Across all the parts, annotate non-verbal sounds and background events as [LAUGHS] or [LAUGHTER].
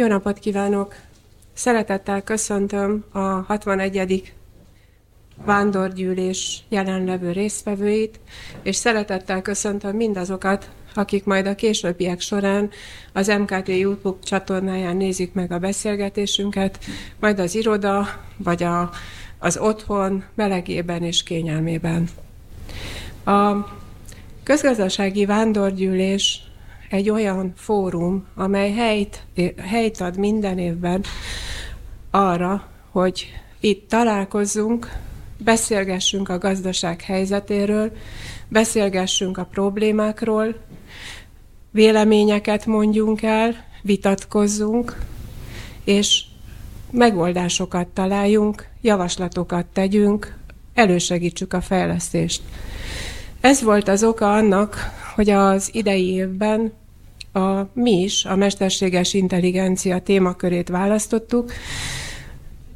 Jó napot kívánok! Szeretettel köszöntöm a 61. vándorgyűlés jelenlevő résztvevőit, és szeretettel köszöntöm mindazokat, akik majd a későbbiek során az MKT YouTube csatornáján nézik meg a beszélgetésünket, majd az iroda, vagy a, az otthon melegében és kényelmében. A közgazdasági vándorgyűlés egy olyan fórum, amely helyt, helyt ad minden évben arra, hogy itt találkozzunk, beszélgessünk a gazdaság helyzetéről, beszélgessünk a problémákról, véleményeket mondjunk el, vitatkozzunk, és megoldásokat találjunk, javaslatokat tegyünk, elősegítsük a fejlesztést. Ez volt az oka annak, hogy az idei évben a, mi is a mesterséges intelligencia témakörét választottuk.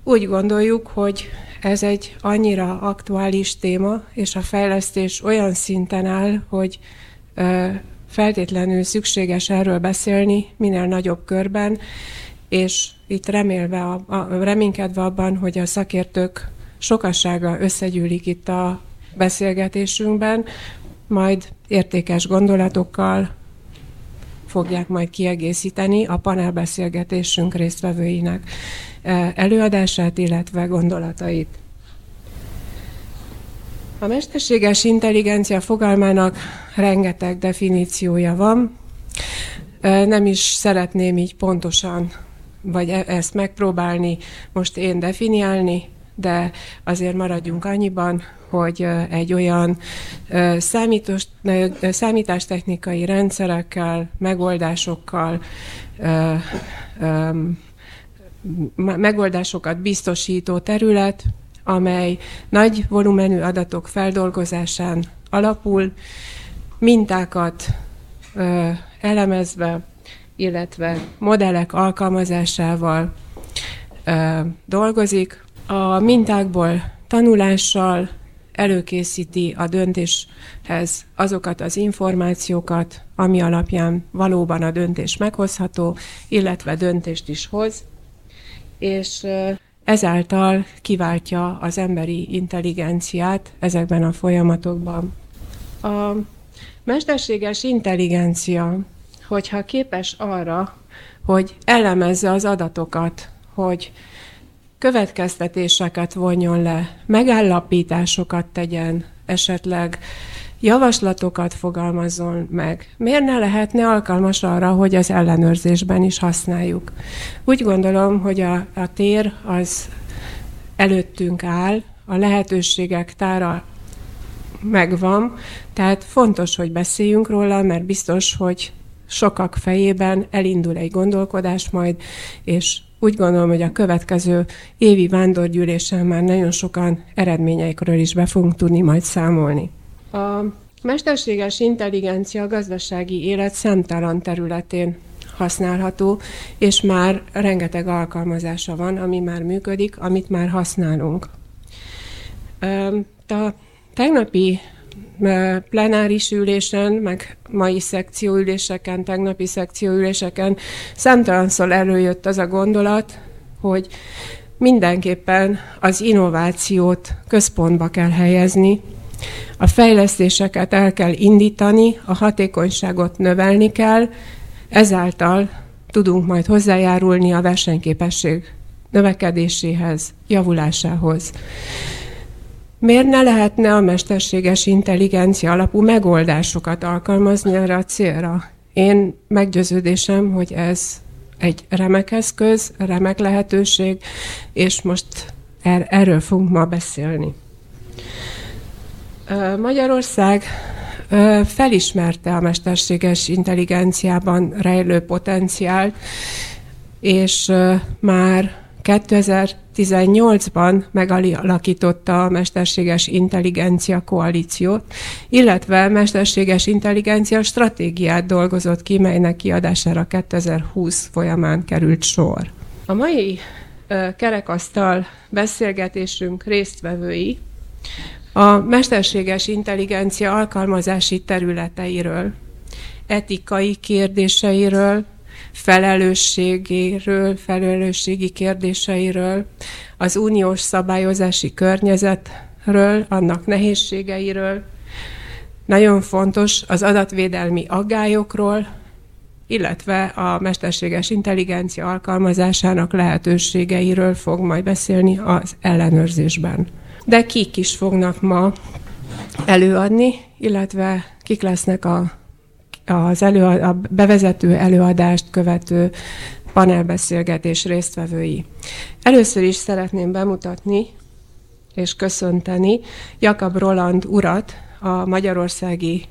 Úgy gondoljuk, hogy ez egy annyira aktuális téma, és a fejlesztés olyan szinten áll, hogy ö, feltétlenül szükséges erről beszélni minél nagyobb körben, és itt remélve, a, a, reménykedve abban, hogy a szakértők sokassága összegyűlik itt a beszélgetésünkben, majd értékes gondolatokkal fogják majd kiegészíteni a panelbeszélgetésünk résztvevőinek eh, előadását, illetve gondolatait. A mesterséges intelligencia fogalmának rengeteg definíciója van. Eh, nem is szeretném így pontosan, vagy e-, ezt megpróbálni most én definiálni, de azért maradjunk annyiban, hogy egy olyan számítós, számítástechnikai rendszerekkel, megoldásokkal, megoldásokat biztosító terület, amely nagy volumenű adatok feldolgozásán alapul, mintákat elemezve, illetve modellek alkalmazásával dolgozik. A mintákból tanulással, előkészíti a döntéshez azokat az információkat, ami alapján valóban a döntés meghozható, illetve döntést is hoz, és ezáltal kiváltja az emberi intelligenciát ezekben a folyamatokban. A mesterséges intelligencia, hogyha képes arra, hogy elemezze az adatokat, hogy következtetéseket vonjon le, megállapításokat tegyen, esetleg javaslatokat fogalmazzon meg. Miért ne lehetne alkalmas arra, hogy az ellenőrzésben is használjuk? Úgy gondolom, hogy a, a tér az előttünk áll, a lehetőségek tára megvan, tehát fontos, hogy beszéljünk róla, mert biztos, hogy sokak fejében elindul egy gondolkodás majd, és úgy gondolom, hogy a következő évi vándorgyűlésen már nagyon sokan eredményeikről is be fogunk tudni majd számolni. A mesterséges intelligencia a gazdasági élet számtalan területén használható, és már rengeteg alkalmazása van, ami már működik, amit már használunk. A tegnapi plenáris ülésen, meg mai szekcióüléseken, tegnapi szekcióüléseken számtalanszor előjött az a gondolat, hogy mindenképpen az innovációt központba kell helyezni, a fejlesztéseket el kell indítani, a hatékonyságot növelni kell, ezáltal tudunk majd hozzájárulni a versenyképesség növekedéséhez, javulásához. Miért ne lehetne a mesterséges intelligencia alapú megoldásokat alkalmazni erre a célra? Én meggyőződésem, hogy ez egy remek eszköz, remek lehetőség, és most er- erről fogunk ma beszélni. Magyarország felismerte a mesterséges intelligenciában rejlő potenciált, és már 2018-ban megalakította a Mesterséges Intelligencia Koalíciót, illetve Mesterséges Intelligencia stratégiát dolgozott ki, melynek kiadására 2020 folyamán került sor. A mai kerekasztal beszélgetésünk résztvevői a mesterséges intelligencia alkalmazási területeiről, etikai kérdéseiről, felelősségéről, felelősségi kérdéseiről, az uniós szabályozási környezetről, annak nehézségeiről. Nagyon fontos az adatvédelmi aggályokról, illetve a mesterséges intelligencia alkalmazásának lehetőségeiről fog majd beszélni az ellenőrzésben. De kik is fognak ma előadni, illetve kik lesznek a, az elő, a bevezető előadást követő panelbeszélgetés résztvevői. Először is szeretném bemutatni és köszönteni Jakab Roland urat, a Magyarországi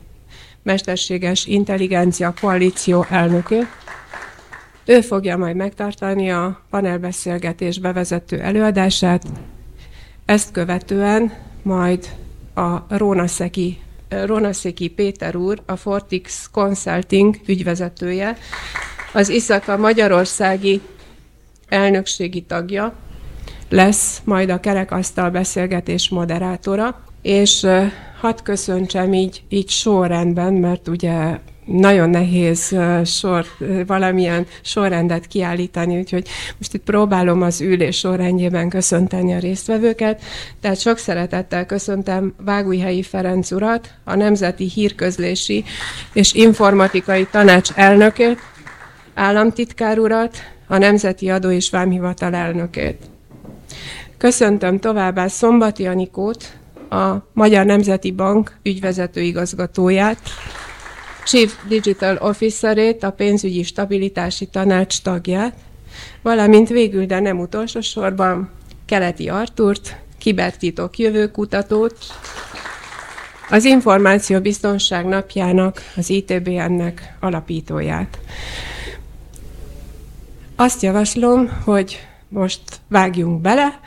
Mesterséges Intelligencia Koalíció elnökét. Ő fogja majd megtartani a panelbeszélgetés bevezető előadását, ezt követően majd a Rónaszeki, Rónaszeki Péter úr, a Fortix Consulting ügyvezetője, az Iszaka Magyarországi elnökségi tagja, lesz majd a kerekasztal beszélgetés moderátora, és hadd köszöntsem így, így sorrendben, mert ugye nagyon nehéz sor, valamilyen sorrendet kiállítani, úgyhogy most itt próbálom az ülés sorrendjében köszönteni a résztvevőket. Tehát sok szeretettel köszöntem Vágújhelyi Ferenc urat, a Nemzeti Hírközlési és Informatikai Tanács elnökét, államtitkár urat, a Nemzeti Adó és Vámhivatal elnökét. Köszöntöm továbbá Szombati Anikót, a Magyar Nemzeti Bank ügyvezető igazgatóját, Chief Digital Officerét, a pénzügyi stabilitási tanács tagját, valamint végül, de nem utolsó sorban Keleti Artúrt, kibertitok jövőkutatót, az Információbiztonság napjának, az ITBN-nek alapítóját. Azt javaslom, hogy most vágjunk bele,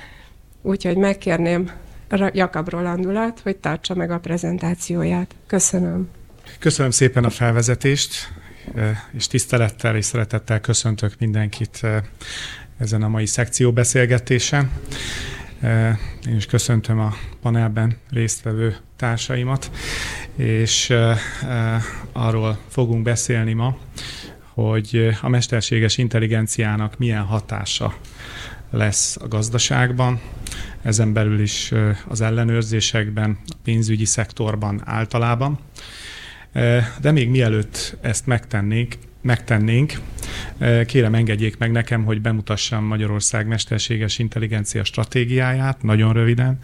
úgyhogy megkérném Jakab Rolandulat, hogy tartsa meg a prezentációját. Köszönöm. Köszönöm szépen a felvezetést, és tisztelettel és szeretettel köszöntök mindenkit ezen a mai szekció beszélgetésen. Én is köszöntöm a panelben résztvevő társaimat, és arról fogunk beszélni ma, hogy a mesterséges intelligenciának milyen hatása lesz a gazdaságban, ezen belül is az ellenőrzésekben, a pénzügyi szektorban általában. De még mielőtt ezt megtennénk, megtennénk, kérem engedjék meg nekem, hogy bemutassam Magyarország mesterséges intelligencia stratégiáját, nagyon röviden,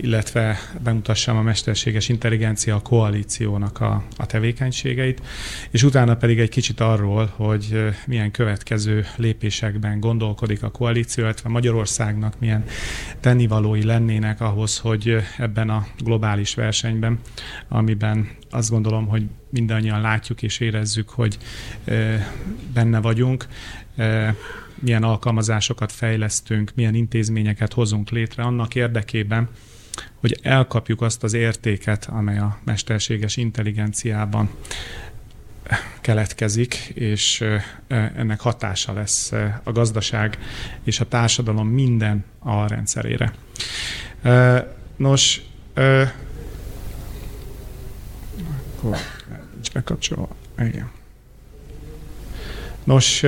illetve bemutassam a Mesterséges Intelligencia Koalíciónak a, a tevékenységeit, és utána pedig egy kicsit arról, hogy milyen következő lépésekben gondolkodik a koalíció, illetve Magyarországnak milyen tennivalói lennének ahhoz, hogy ebben a globális versenyben, amiben azt gondolom, hogy mindannyian látjuk és érezzük, hogy benne vagyunk, milyen alkalmazásokat fejlesztünk, milyen intézményeket hozunk létre annak érdekében, hogy elkapjuk azt az értéket, amely a mesterséges intelligenciában keletkezik, és ennek hatása lesz a gazdaság és a társadalom minden a rendszerére. Nos, akkor nincs bekapcsolva. Igen. Nos,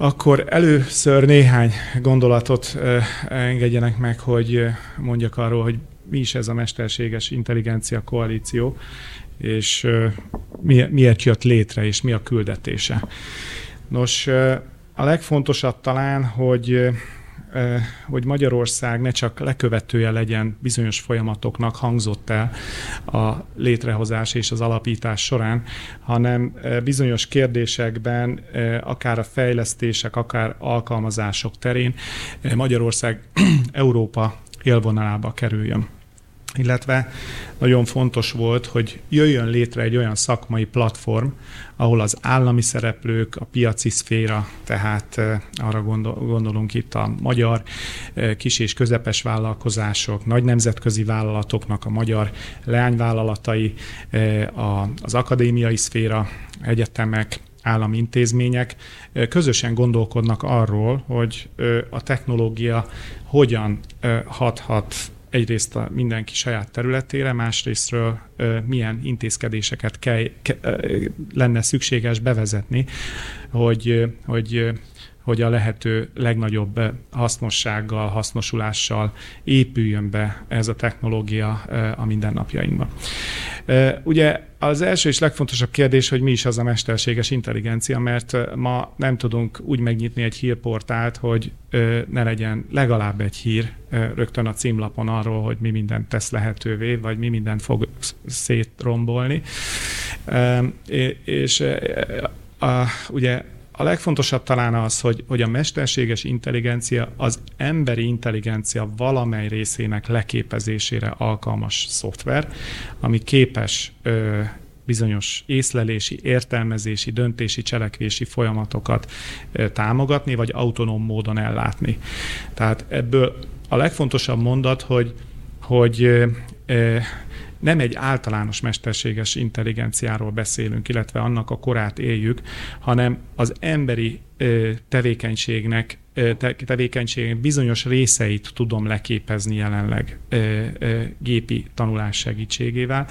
akkor először néhány gondolatot engedjenek meg, hogy mondjak arról, hogy mi is ez a mesterséges intelligencia koalíció, és miért jött létre, és mi a küldetése. Nos, a legfontosabb talán, hogy hogy Magyarország ne csak lekövetője legyen bizonyos folyamatoknak hangzott el a létrehozás és az alapítás során, hanem bizonyos kérdésekben, akár a fejlesztések, akár alkalmazások terén Magyarország [CLEARS THROAT] Európa élvonalába kerüljön illetve nagyon fontos volt, hogy jöjjön létre egy olyan szakmai platform, ahol az állami szereplők, a piaci szféra, tehát arra gondolunk itt a magyar kis és közepes vállalkozások, nagy nemzetközi vállalatoknak a magyar leányvállalatai, az akadémiai szféra, egyetemek, állami intézmények közösen gondolkodnak arról, hogy a technológia hogyan hathat egyrészt a mindenki saját területére, másrésztről milyen intézkedéseket kell, lenne szükséges bevezetni, hogy, hogy hogy a lehető legnagyobb hasznossággal, hasznosulással épüljön be ez a technológia a mindennapjainkba. Ugye az első és legfontosabb kérdés, hogy mi is az a mesterséges intelligencia, mert ma nem tudunk úgy megnyitni egy hírportált, hogy ne legyen legalább egy hír rögtön a címlapon arról, hogy mi mindent tesz lehetővé, vagy mi mindent fog szétrombolni. És a, ugye a legfontosabb talán az, hogy, hogy a mesterséges intelligencia az emberi intelligencia valamely részének leképezésére alkalmas szoftver, ami képes ö, bizonyos észlelési, értelmezési, döntési, cselekvési folyamatokat támogatni, vagy autonóm módon ellátni. Tehát ebből a legfontosabb mondat, hogy, hogy nem egy általános mesterséges intelligenciáról beszélünk, illetve annak a korát éljük, hanem az emberi tevékenységnek tevékenység bizonyos részeit tudom leképezni jelenleg gépi tanulás segítségével,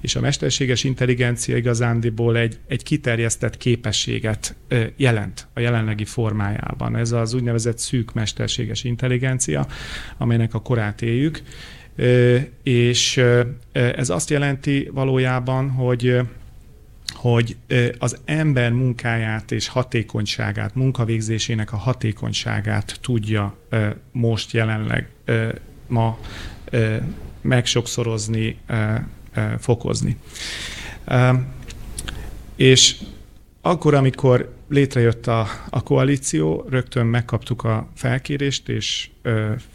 és a mesterséges intelligencia igazándiból egy, egy kiterjesztett képességet jelent a jelenlegi formájában. Ez az úgynevezett szűk mesterséges intelligencia, amelynek a korát éljük, és ez azt jelenti valójában, hogy hogy az ember munkáját és hatékonyságát, munkavégzésének a hatékonyságát tudja most jelenleg ma megsokszorozni, fokozni. És akkor, amikor létrejött a, a koalíció, rögtön megkaptuk a felkérést és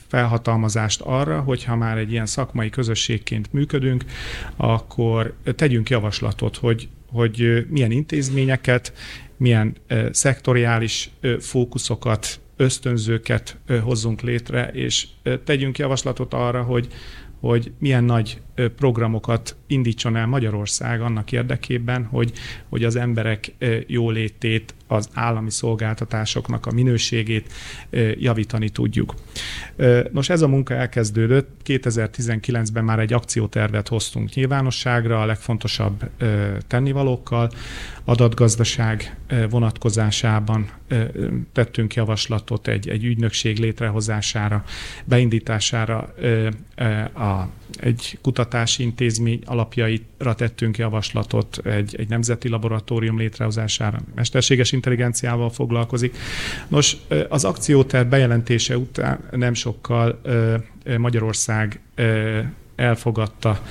felhatalmazást arra, hogy ha már egy ilyen szakmai közösségként működünk, akkor tegyünk javaslatot, hogy, hogy milyen intézményeket, milyen szektoriális fókuszokat, ösztönzőket hozzunk létre, és tegyünk javaslatot arra, hogy hogy milyen nagy programokat indítson el Magyarország annak érdekében, hogy, hogy az emberek jólétét, az állami szolgáltatásoknak a minőségét javítani tudjuk. Nos, ez a munka elkezdődött. 2019-ben már egy akciótervet hoztunk nyilvánosságra a legfontosabb tennivalókkal. Adatgazdaság vonatkozásában tettünk javaslatot egy, egy ügynökség létrehozására, beindítására a egy kutatási intézmény alapjaira tettünk javaslatot, egy, egy nemzeti laboratórium létrehozására, mesterséges intelligenciával foglalkozik. Nos, az akcióterv bejelentése után nem sokkal Magyarország elfogadta,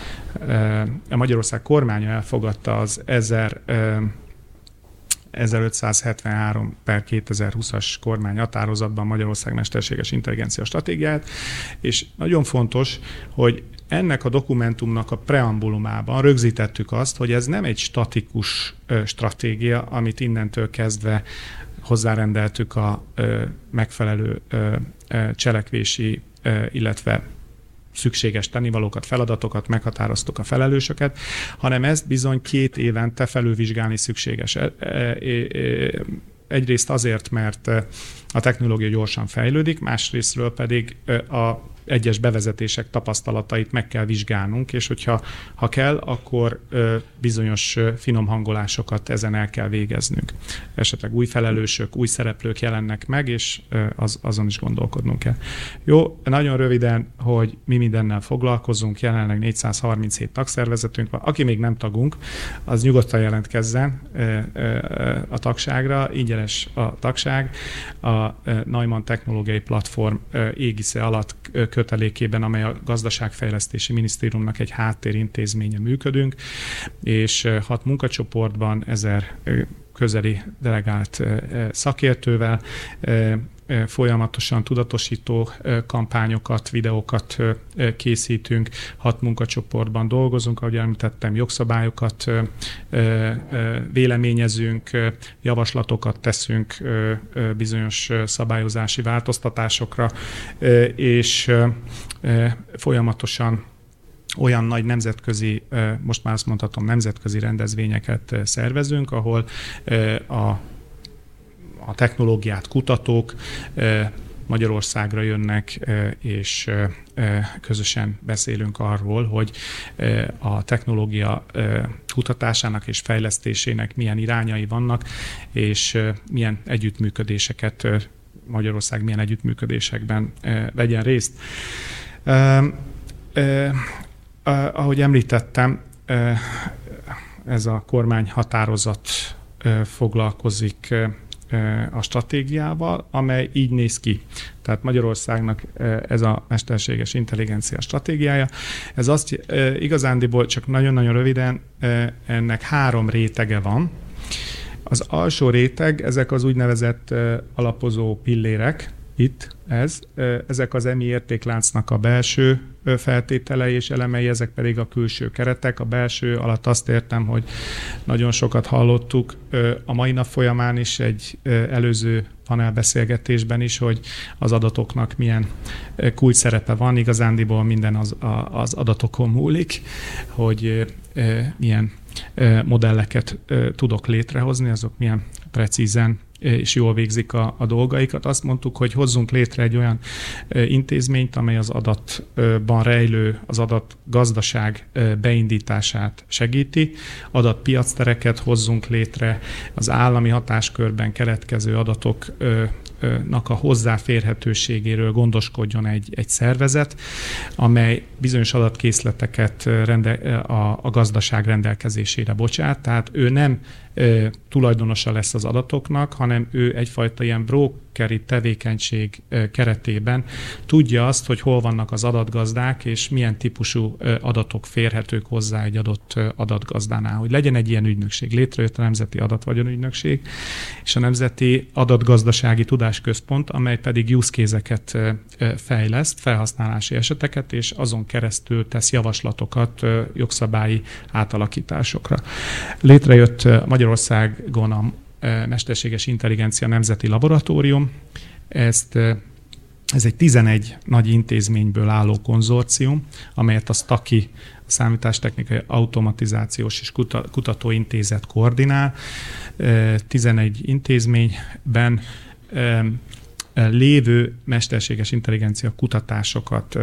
a Magyarország kormánya elfogadta az 1000 1573 per 2020-as kormány határozatban Magyarország mesterséges intelligencia stratégiát, és nagyon fontos, hogy ennek a dokumentumnak a preambulumában rögzítettük azt, hogy ez nem egy statikus stratégia, amit innentől kezdve hozzárendeltük a megfelelő cselekvési, illetve szükséges tennivalókat, feladatokat, meghatároztuk a felelősöket, hanem ezt bizony két évente felülvizsgálni szükséges. E, e, e, egyrészt azért, mert a technológia gyorsan fejlődik, másrésztről pedig a egyes bevezetések tapasztalatait meg kell vizsgálnunk, és hogyha ha kell, akkor bizonyos finom hangolásokat ezen el kell végeznünk. Esetleg új felelősök, új szereplők jelennek meg, és az, azon is gondolkodnunk kell. Jó, nagyon röviden, hogy mi mindennel foglalkozunk, jelenleg 437 tagszervezetünk van. Aki még nem tagunk, az nyugodtan jelentkezzen a tagságra, ingyenes a tagság. A Neumann Technológiai Platform égisze alatt kötelékében, amely a gazdaságfejlesztési minisztériumnak egy háttérintézménye működünk, és hat munkacsoportban, ezer közeli delegált szakértővel folyamatosan tudatosító kampányokat, videókat készítünk, hat munkacsoportban dolgozunk, ahogy említettem, jogszabályokat véleményezünk, javaslatokat teszünk bizonyos szabályozási változtatásokra, és folyamatosan olyan nagy nemzetközi, most már azt mondhatom, nemzetközi rendezvényeket szervezünk, ahol a a technológiát kutatók Magyarországra jönnek, és közösen beszélünk arról, hogy a technológia kutatásának és fejlesztésének milyen irányai vannak, és milyen együttműködéseket Magyarország milyen együttműködésekben vegyen részt. Ahogy említettem, ez a kormány határozat foglalkozik a stratégiával, amely így néz ki. Tehát Magyarországnak ez a mesterséges intelligencia stratégiája. Ez azt igazándiból csak nagyon-nagyon röviden ennek három rétege van. Az alsó réteg, ezek az úgynevezett alapozó pillérek, itt ez, ezek az EMI értékláncnak a belső feltételei és elemei, ezek pedig a külső keretek. A belső alatt azt értem, hogy nagyon sokat hallottuk a mai nap folyamán is egy előző panelbeszélgetésben is, hogy az adatoknak milyen kulcs szerepe van, igazándiból minden az, az adatokon múlik, hogy milyen modelleket tudok létrehozni, azok milyen precízen és jól végzik a, a dolgaikat. Azt mondtuk, hogy hozzunk létre egy olyan intézményt, amely az adatban rejlő, az adat gazdaság beindítását segíti, adatpiactereket hozzunk létre, az állami hatáskörben keletkező adatok a hozzáférhetőségéről gondoskodjon egy, egy szervezet, amely bizonyos adatkészleteket rende, a, a gazdaság rendelkezésére bocsát. Tehát ő nem tulajdonosa lesz az adatoknak, hanem ő egyfajta ilyen brokeri tevékenység keretében tudja azt, hogy hol vannak az adatgazdák, és milyen típusú adatok férhetők hozzá egy adott adatgazdánál. Hogy legyen egy ilyen ügynökség. Létrejött a Nemzeti Adatvagyonügynökség, és a Nemzeti Adatgazdasági Tudásközpont, amely pedig use case-eket fejleszt, felhasználási eseteket, és azon keresztül tesz javaslatokat jogszabályi átalakításokra. Létrejött Magyar Magyarországon a Mesterséges Intelligencia Nemzeti Laboratórium. Ezt ez egy 11 nagy intézményből álló konzorcium, amelyet a STAKI, a Számítástechnikai Automatizációs és Kutatóintézet koordinál. 11 e, intézményben lévő mesterséges intelligencia kutatásokat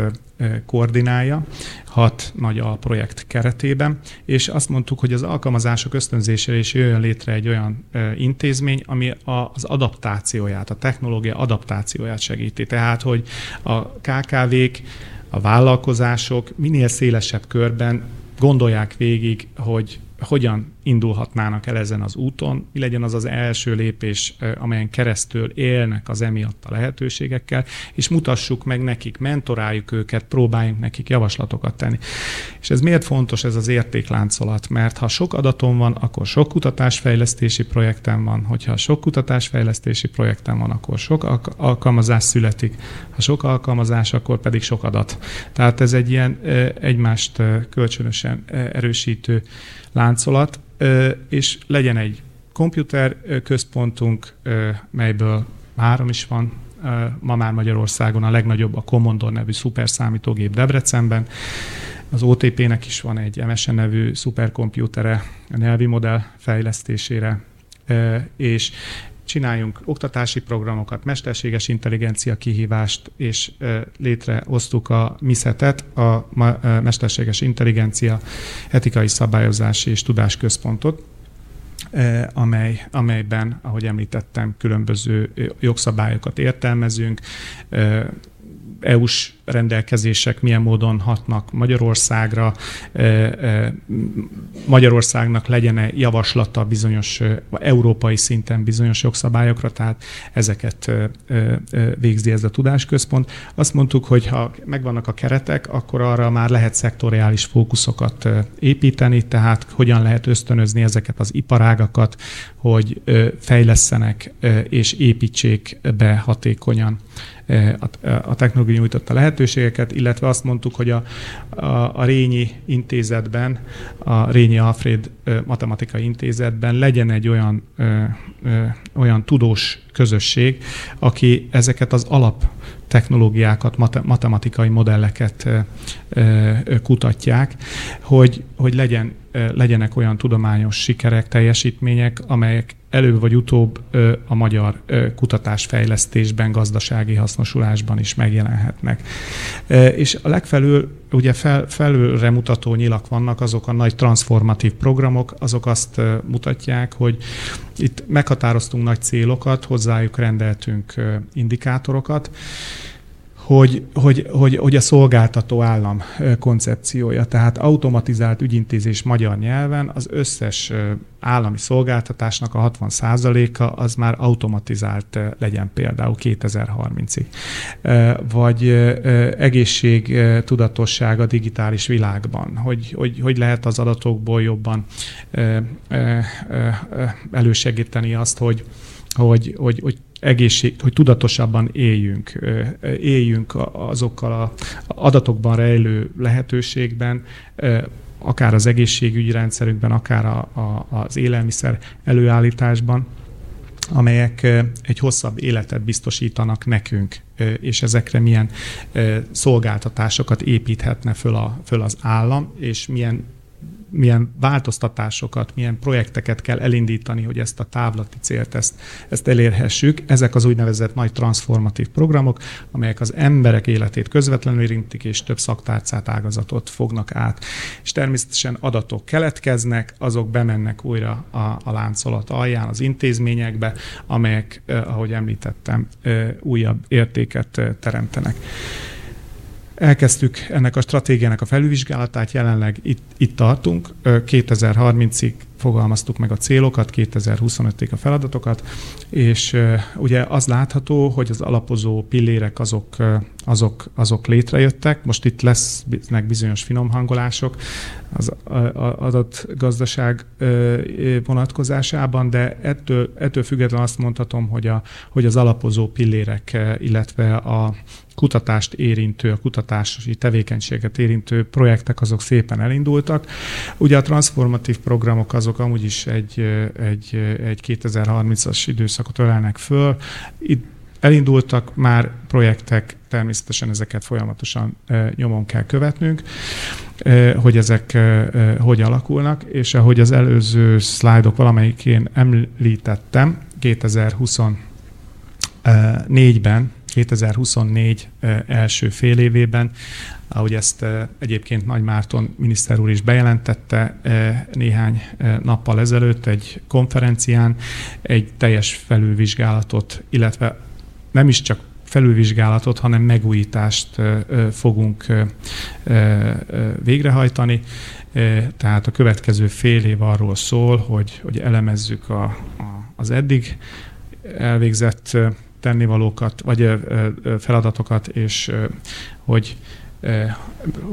koordinálja, hat nagy alprojekt keretében, és azt mondtuk, hogy az alkalmazások ösztönzésére is jöjjön létre egy olyan intézmény, ami az adaptációját, a technológia adaptációját segíti. Tehát, hogy a KKV-k, a vállalkozások minél szélesebb körben gondolják végig, hogy hogyan indulhatnának el ezen az úton, mi legyen az az első lépés, amelyen keresztül élnek az emiatt a lehetőségekkel, és mutassuk meg nekik, mentoráljuk őket, próbáljunk nekik javaslatokat tenni. És ez miért fontos ez az értékláncolat? Mert ha sok adatom van, akkor sok kutatásfejlesztési projektem van, hogyha sok kutatásfejlesztési projektem van, akkor sok alkalmazás születik, ha sok alkalmazás, akkor pedig sok adat. Tehát ez egy ilyen egymást kölcsönösen erősítő láncolat, és legyen egy komputer központunk, melyből három is van, ma már Magyarországon a legnagyobb a Commodore nevű szuperszámítógép Debrecenben, az OTP-nek is van egy MSN nevű szuperkomputere a nyelvi modell fejlesztésére, és csináljunk oktatási programokat, mesterséges intelligencia kihívást, és létrehoztuk a MISZET-et, a Mesterséges Intelligencia Etikai Szabályozási és Tudásközpontot, amely, amelyben, ahogy említettem, különböző jogszabályokat értelmezünk, EU-s rendelkezések milyen módon hatnak Magyarországra, Magyarországnak legyen-e javaslata bizonyos európai szinten bizonyos jogszabályokra, tehát ezeket végzi ez a tudásközpont. Azt mondtuk, hogy ha megvannak a keretek, akkor arra már lehet szektoriális fókuszokat építeni, tehát hogyan lehet ösztönözni ezeket az iparágakat, hogy fejlesztenek és építsék be hatékonyan a technológia nyújtotta lehetőségeket, illetve azt mondtuk, hogy a, a, a Rényi intézetben, a Rényi Alfred Matematikai Intézetben legyen egy olyan, ö, ö, olyan tudós közösség, aki ezeket az alap technológiákat, matematikai modelleket kutatják, hogy, hogy legyen legyenek olyan tudományos sikerek, teljesítmények, amelyek előbb vagy utóbb a magyar kutatásfejlesztésben, gazdasági hasznosulásban is megjelenhetnek. És a legfelül ugye fel, felülre mutató nyilak vannak, azok a nagy transformatív programok, azok azt mutatják, hogy itt meghatároztunk nagy célokat, hozzájuk rendeltünk indikátorokat, hogy, hogy, hogy, hogy a szolgáltató állam koncepciója, tehát automatizált ügyintézés magyar nyelven az összes állami szolgáltatásnak a 60%-a az már automatizált legyen például 2030-ig. Vagy egészség tudatosság a digitális világban, hogy, hogy, hogy lehet az adatokból jobban elősegíteni azt, hogy, hogy, hogy, hogy egészség, hogy tudatosabban éljünk, éljünk azokkal a adatokban rejlő lehetőségben, akár az egészségügyi rendszerünkben, akár a, a, az élelmiszer előállításban, amelyek egy hosszabb életet biztosítanak nekünk, és ezekre milyen szolgáltatásokat építhetne föl, a, föl az állam, és milyen milyen változtatásokat, milyen projekteket kell elindítani, hogy ezt a távlati célt, ezt, ezt elérhessük. Ezek az úgynevezett nagy transformatív programok, amelyek az emberek életét közvetlenül érintik, és több szaktárcát, ágazatot fognak át. És természetesen adatok keletkeznek, azok bemennek újra a, a láncolat alján, az intézményekbe, amelyek, eh, ahogy említettem, eh, újabb értéket eh, teremtenek. Elkezdtük ennek a stratégiának a felülvizsgálatát, jelenleg itt, itt tartunk. 2030-ig fogalmaztuk meg a célokat, 2025-ig a feladatokat, és ugye az látható, hogy az alapozó pillérek azok, azok, azok létrejöttek. Most itt lesznek bizonyos finomhangolások az adatgazdaság vonatkozásában, de ettől, ettől függetlenül azt mondhatom, hogy, a, hogy az alapozó pillérek, illetve a kutatást érintő, a kutatási tevékenységet érintő projektek azok szépen elindultak. Ugye a transformatív programok azok amúgy is egy, egy, egy 2030-as időszakot ölelnek föl. Itt elindultak már projektek, természetesen ezeket folyamatosan nyomon kell követnünk, hogy ezek hogy alakulnak, és ahogy az előző szlájdok valamelyikén említettem, 2024-ben 2024 első fél évében, ahogy ezt egyébként Nagy Márton miniszter úr is bejelentette néhány nappal ezelőtt egy konferencián, egy teljes felülvizsgálatot, illetve nem is csak felülvizsgálatot, hanem megújítást fogunk végrehajtani. Tehát a következő fél év arról szól, hogy, hogy elemezzük a, a, az eddig elvégzett tennivalókat, vagy feladatokat, és hogy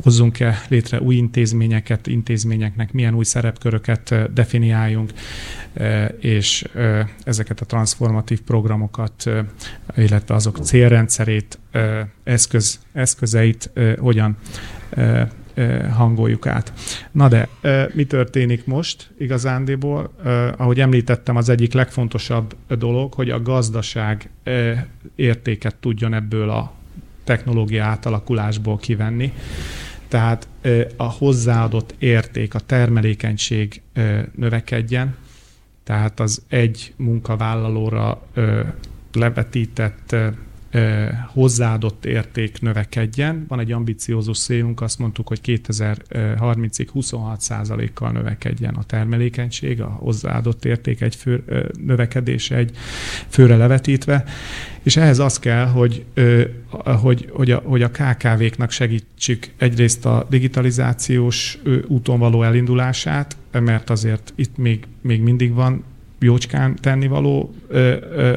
hozzunk-e létre új intézményeket, intézményeknek milyen új szerepköröket definiáljunk, és ezeket a transformatív programokat, illetve azok célrendszerét, eszköz, eszközeit hogyan hangoljuk át. Na de mi történik most igazándiból? Ahogy említettem, az egyik legfontosabb dolog, hogy a gazdaság értéket tudjon ebből a technológia átalakulásból kivenni. Tehát a hozzáadott érték, a termelékenység növekedjen, tehát az egy munkavállalóra levetített hozzáadott érték növekedjen. Van egy ambiciózus célunk, azt mondtuk, hogy 2030-ig 26%-kal növekedjen a termelékenység, a hozzáadott érték egy fő, növekedése egy főre levetítve, és ehhez az kell, hogy, hogy, hogy, a, hogy a KKV-knak segítsük egyrészt a digitalizációs úton való elindulását, mert azért itt még, még mindig van jócskán tennivaló,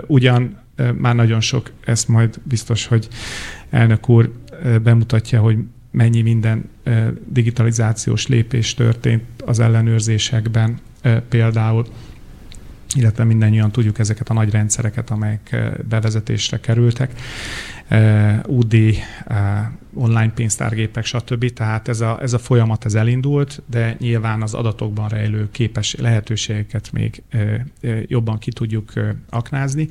ugyan már nagyon sok, ezt majd biztos, hogy elnök úr bemutatja, hogy mennyi minden digitalizációs lépés történt az ellenőrzésekben például, illetve mindannyian tudjuk ezeket a nagy rendszereket, amelyek bevezetésre kerültek. UD, online pénztárgépek, stb. Tehát ez a, ez a folyamat ez elindult, de nyilván az adatokban rejlő képes lehetőségeket még jobban ki tudjuk aknázni.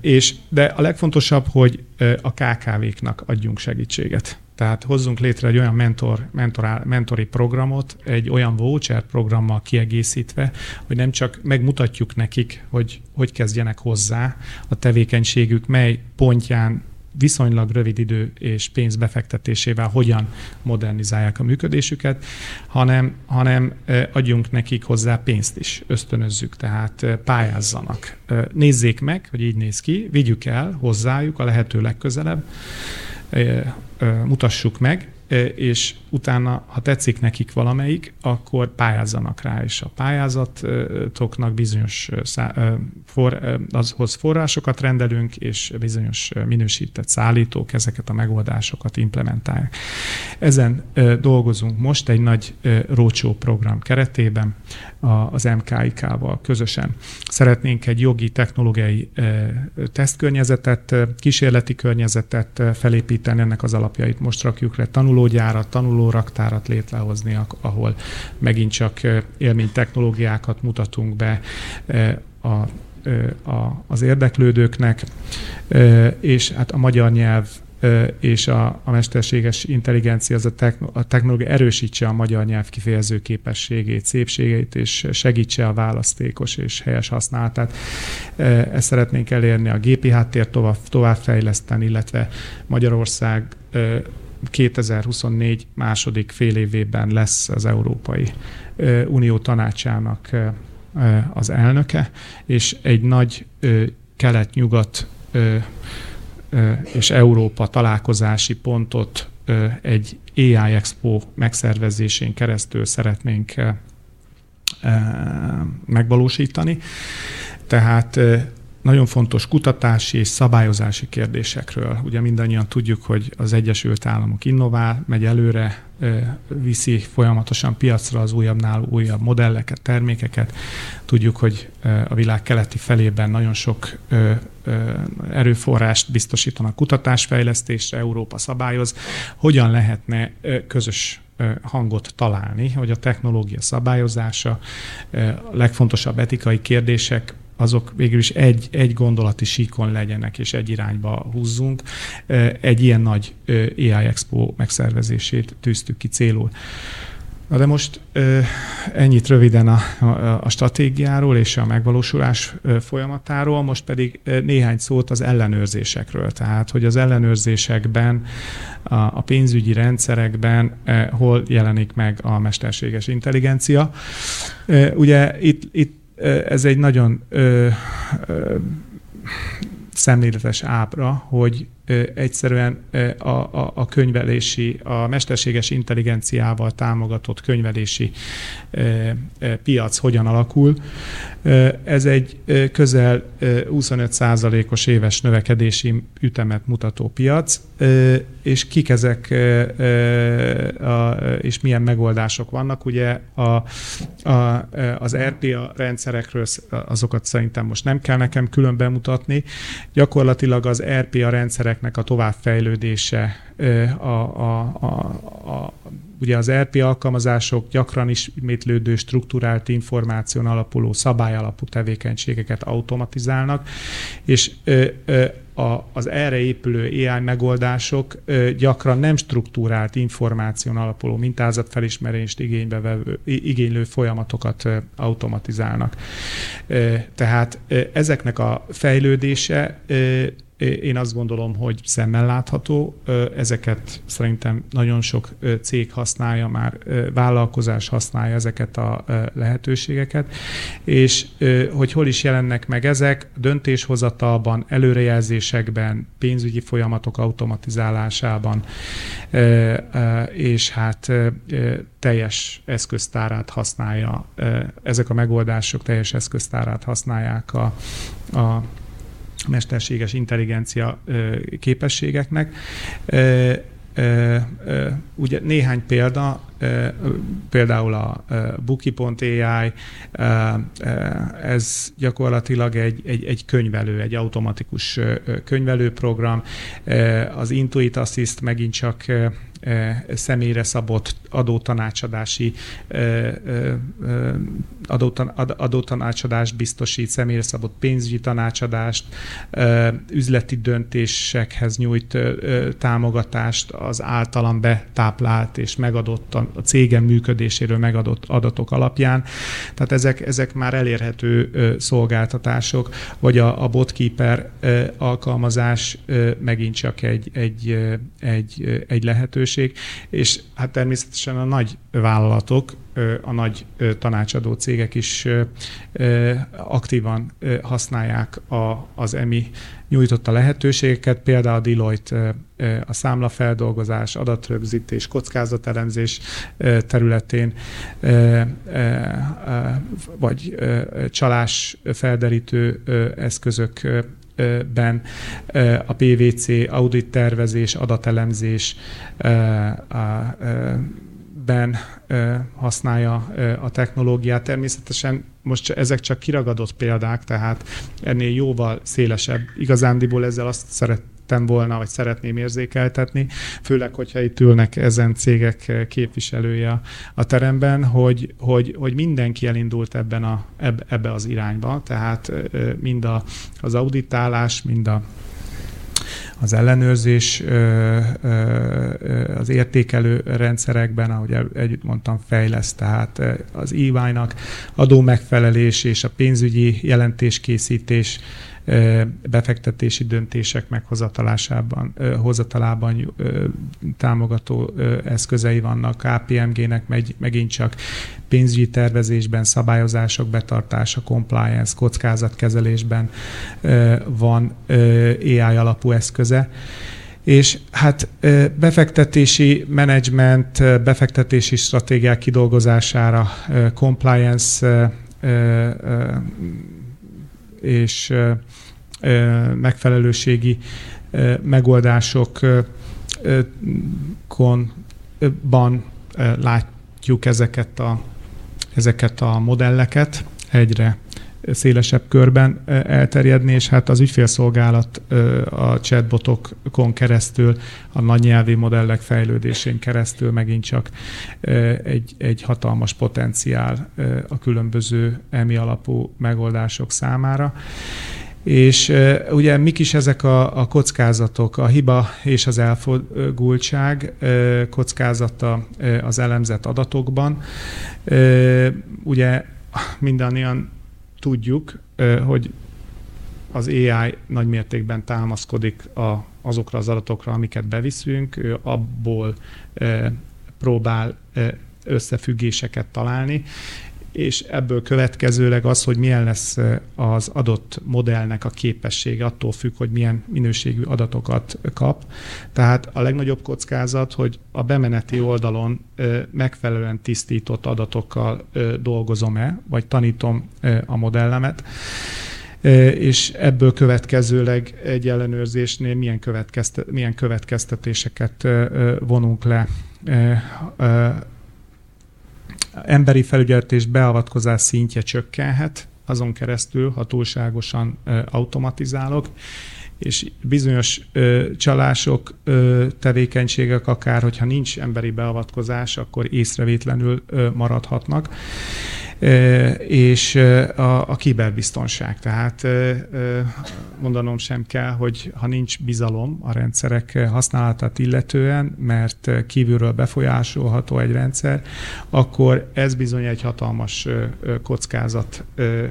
És, de a legfontosabb, hogy a KKV-knak adjunk segítséget. Tehát hozzunk létre egy olyan mentor, mentor, mentori programot, egy olyan voucher programmal kiegészítve, hogy nem csak megmutatjuk nekik, hogy hogy kezdjenek hozzá a tevékenységük, mely pontján viszonylag rövid idő és pénz befektetésével hogyan modernizálják a működésüket, hanem, hanem adjunk nekik hozzá pénzt is, ösztönözzük, tehát pályázzanak. Nézzék meg, hogy így néz ki, vigyük el hozzájuk a lehető legközelebb, mutassuk meg, és utána, ha tetszik nekik valamelyik, akkor pályázzanak rá, és a pályázatoknak bizonyos for, azhoz forrásokat rendelünk, és bizonyos minősített szállítók ezeket a megoldásokat implementálják. Ezen dolgozunk most egy nagy rócsó program keretében az MKIK-val közösen. Szeretnénk egy jogi, technológiai tesztkörnyezetet, kísérleti környezetet felépíteni, ennek az alapjait most rakjuk le, tanulógyárat, tanulóraktárat létrehozni, ahol megint csak élménytechnológiákat mutatunk be a, az érdeklődőknek, és hát a magyar nyelv és a, a mesterséges intelligencia, az a, techno, a technológia erősítse a magyar nyelv kifejező képességét, szépségét, és segítse a választékos és helyes használatát. Ezt szeretnénk elérni, a gépi háttér tovább, továbbfejleszteni, illetve Magyarország 2024 második fél évében lesz az Európai Unió tanácsának az elnöke, és egy nagy kelet-nyugat és Európa találkozási pontot egy AI Expo megszervezésén keresztül szeretnénk megvalósítani. Tehát nagyon fontos kutatási és szabályozási kérdésekről. Ugye mindannyian tudjuk, hogy az Egyesült Államok innovál, megy előre, viszi folyamatosan piacra az újabbnál újabb modelleket, termékeket. Tudjuk, hogy a világ keleti felében nagyon sok erőforrást biztosítanak kutatásfejlesztésre, Európa szabályoz. Hogyan lehetne közös hangot találni, hogy a technológia szabályozása, a legfontosabb etikai kérdések azok végül is egy, egy gondolati síkon legyenek, és egy irányba húzzunk. Egy ilyen nagy AI Expo megszervezését tűztük ki célul. Na de most ennyit röviden a, a, stratégiáról és a megvalósulás folyamatáról, most pedig néhány szót az ellenőrzésekről. Tehát, hogy az ellenőrzésekben, a, a pénzügyi rendszerekben hol jelenik meg a mesterséges intelligencia. Ugye itt, itt ez egy nagyon ö, ö, szemléletes ábra, hogy egyszerűen a, a, a könyvelési, a mesterséges intelligenciával támogatott könyvelési piac hogyan alakul. Ez egy közel 25%-os éves növekedési ütemet mutató piac, és kik ezek, és milyen megoldások vannak. Ugye a, a, az RPA rendszerekről azokat szerintem most nem kell nekem külön bemutatni. Gyakorlatilag az RPA rendszereknek a továbbfejlődése a, a, a, a ugye az RP alkalmazások gyakran ismétlődő struktúrált információn alapuló szabályalapú tevékenységeket automatizálnak, és a, az erre épülő AI megoldások gyakran nem struktúrált információn alapuló mintázatfelismerést igénybe vevő, igénylő folyamatokat automatizálnak. Tehát ezeknek a fejlődése én azt gondolom, hogy szemmel látható. Ezeket szerintem nagyon sok cég használja, már vállalkozás használja ezeket a lehetőségeket, és hogy hol is jelennek meg ezek, döntéshozatalban, előrejelzésekben, pénzügyi folyamatok automatizálásában, és hát teljes eszköztárát használja, ezek a megoldások teljes eszköztárát használják a, a mesterséges intelligencia képességeknek. Ugye néhány példa, például a Bookie.ai, ez gyakorlatilag egy, egy, egy könyvelő, egy automatikus könyvelőprogram. Az Intuit Assist megint csak személyre szabott adótanácsadási adótanácsadást biztosít, személyre szabott pénzügyi tanácsadást, üzleti döntésekhez nyújt támogatást az általam betáplált és megadott a cégem működéséről megadott adatok alapján. Tehát ezek, ezek már elérhető szolgáltatások, vagy a, a Botkeeper alkalmazás megint csak egy, egy, egy, egy lehetőség, és hát természetesen a nagy vállalatok, a nagy tanácsadó cégek is aktívan használják a, az EMI nyújtotta lehetőségeket, például a Deloitte a számlafeldolgozás, adatrögzítés, kockázatelemzés területén, vagy csalás felderítő eszközök ben a PVC audit tervezés, adatelemzés ben használja a technológiát. Természetesen most ezek csak kiragadott példák, tehát ennél jóval szélesebb. Igazándiból ezzel azt szeret, szerettem volna, vagy szeretném érzékeltetni, főleg, hogyha itt ülnek ezen cégek képviselője a, teremben, hogy, hogy, hogy mindenki elindult ebben a, ebbe az irányba, tehát mind a, az auditálás, mind a az ellenőrzés az értékelő rendszerekben, ahogy együtt mondtam, fejleszt, tehát az EY-nak adó megfelelés és a pénzügyi jelentéskészítés befektetési döntések meghozatalásában, hozatalában támogató eszközei vannak. KPMG-nek megy, megint csak pénzügyi tervezésben, szabályozások betartása, compliance, kockázatkezelésben van AI alapú eszköze. És hát befektetési menedzsment, befektetési stratégiák kidolgozására, compliance és megfelelőségi megoldásokban látjuk ezeket a, ezeket a modelleket. Egyre szélesebb körben elterjedni, és hát az ügyfélszolgálat a chatbotokon keresztül, a nagy nyelvi modellek fejlődésén keresztül megint csak egy, egy hatalmas potenciál a különböző EMI alapú megoldások számára. És ugye mik is ezek a, a kockázatok? A hiba és az elfogultság kockázata az elemzett adatokban. Ugye mindannyian tudjuk, hogy az AI nagy mértékben támaszkodik a, azokra az adatokra, amiket beviszünk, ő abból próbál összefüggéseket találni, és ebből következőleg az, hogy milyen lesz az adott modellnek a képessége, attól függ, hogy milyen minőségű adatokat kap. Tehát a legnagyobb kockázat, hogy a bemeneti oldalon megfelelően tisztított adatokkal dolgozom-e, vagy tanítom a modellemet és ebből következőleg egy ellenőrzésnél milyen, következte, milyen következtetéseket vonunk le emberi felügyelet és beavatkozás szintje csökkenhet, azon keresztül, ha túlságosan automatizálok, és bizonyos csalások, tevékenységek, akár hogyha nincs emberi beavatkozás, akkor észrevétlenül maradhatnak és a, a kiberbiztonság. Tehát mondanom sem kell, hogy ha nincs bizalom a rendszerek használatát illetően, mert kívülről befolyásolható egy rendszer, akkor ez bizony egy hatalmas kockázat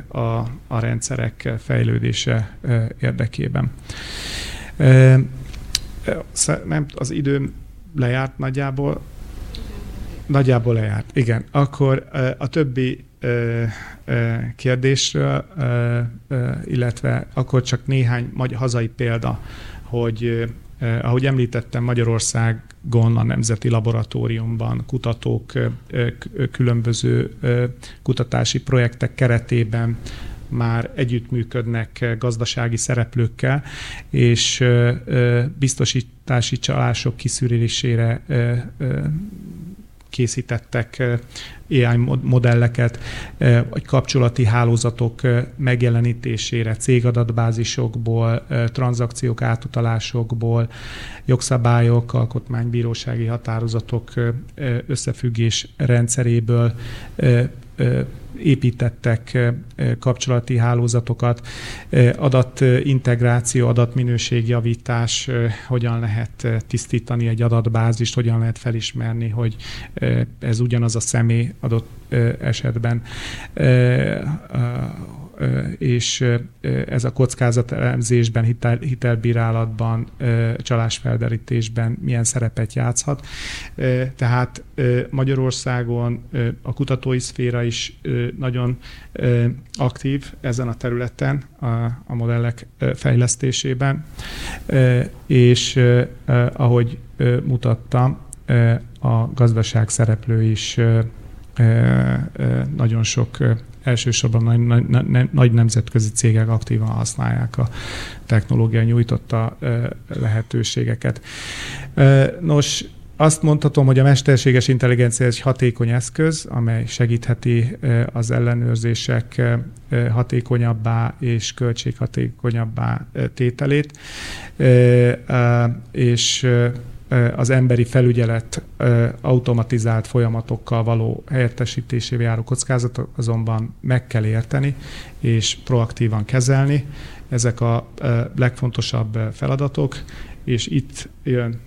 a, a rendszerek fejlődése érdekében. Nem, az időm lejárt nagyjából. Nagyjából lejárt, igen. Akkor a többi kérdésről, illetve akkor csak néhány hazai példa, hogy ahogy említettem, Magyarországon a Nemzeti Laboratóriumban kutatók különböző kutatási projektek keretében már együttműködnek gazdasági szereplőkkel, és biztosítási csalások kiszűrésére készítettek AI modelleket, vagy kapcsolati hálózatok megjelenítésére, cégadatbázisokból, tranzakciók átutalásokból, jogszabályok, alkotmánybírósági határozatok összefüggés rendszeréből építettek kapcsolati hálózatokat, adatintegráció, adatminőségjavítás, hogyan lehet tisztítani egy adatbázist, hogyan lehet felismerni, hogy ez ugyanaz a személy adott esetben és ez a kockázatelemzésben, hitel, hitelbírálatban, csalásfelderítésben milyen szerepet játszhat. Tehát Magyarországon a kutatói szféra is nagyon aktív ezen a területen, a modellek fejlesztésében, és ahogy mutattam, a gazdaság szereplő is nagyon sok elsősorban nagy, nagy, nagy nemzetközi cégek aktívan használják a technológia nyújtotta lehetőségeket. Nos, azt mondhatom, hogy a mesterséges intelligencia egy hatékony eszköz, amely segítheti az ellenőrzések hatékonyabbá és költséghatékonyabbá tételét, és az emberi felügyelet automatizált folyamatokkal való helyettesítésével járó kockázatot azonban meg kell érteni és proaktívan kezelni. Ezek a legfontosabb feladatok, és itt jön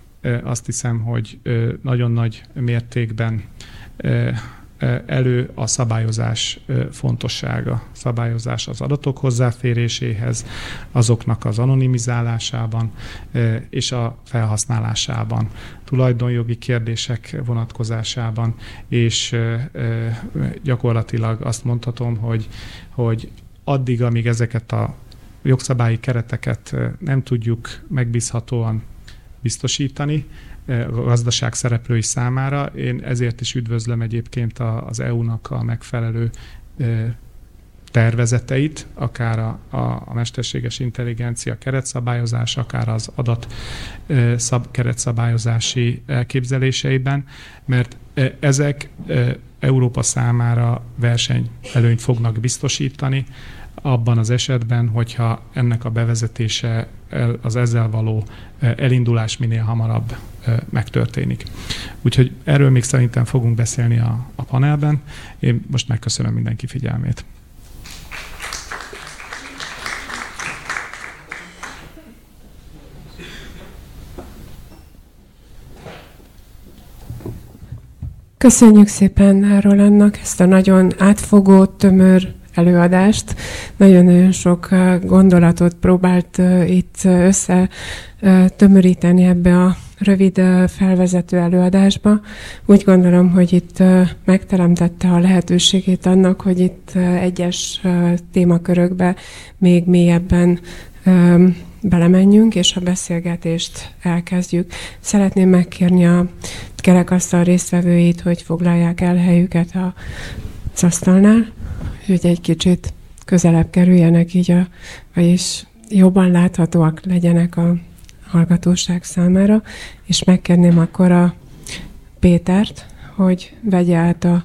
azt hiszem, hogy nagyon nagy mértékben elő a szabályozás fontossága. Szabályozás az adatok hozzáféréséhez, azoknak az anonimizálásában és a felhasználásában, tulajdonjogi kérdések vonatkozásában, és gyakorlatilag azt mondhatom, hogy, hogy addig, amíg ezeket a jogszabályi kereteket nem tudjuk megbízhatóan biztosítani, gazdaság szereplői számára. Én ezért is üdvözlöm egyébként az EU-nak a megfelelő tervezeteit, akár a, a, a mesterséges intelligencia keretszabályozás, akár az adat szab, keretszabályozási elképzeléseiben, mert ezek Európa számára versenyelőnyt fognak biztosítani, abban az esetben, hogyha ennek a bevezetése, az ezzel való elindulás minél hamarabb megtörténik. Úgyhogy erről még szerintem fogunk beszélni a, a panelben. Én most megköszönöm mindenki figyelmét. Köszönjük szépen Rolandnak ezt a nagyon átfogó, tömör előadást. Nagyon-nagyon sok gondolatot próbált itt össze tömöríteni ebbe a rövid felvezető előadásba. Úgy gondolom, hogy itt megteremtette a lehetőségét annak, hogy itt egyes témakörökbe még mélyebben belemenjünk, és a beszélgetést elkezdjük. Szeretném megkérni a kerekasztal résztvevőit, hogy foglalják el helyüket az asztalnál hogy egy kicsit közelebb kerüljenek így, a, vagyis jobban láthatóak legyenek a hallgatóság számára, és megkérném akkor a Pétert, hogy vegye át a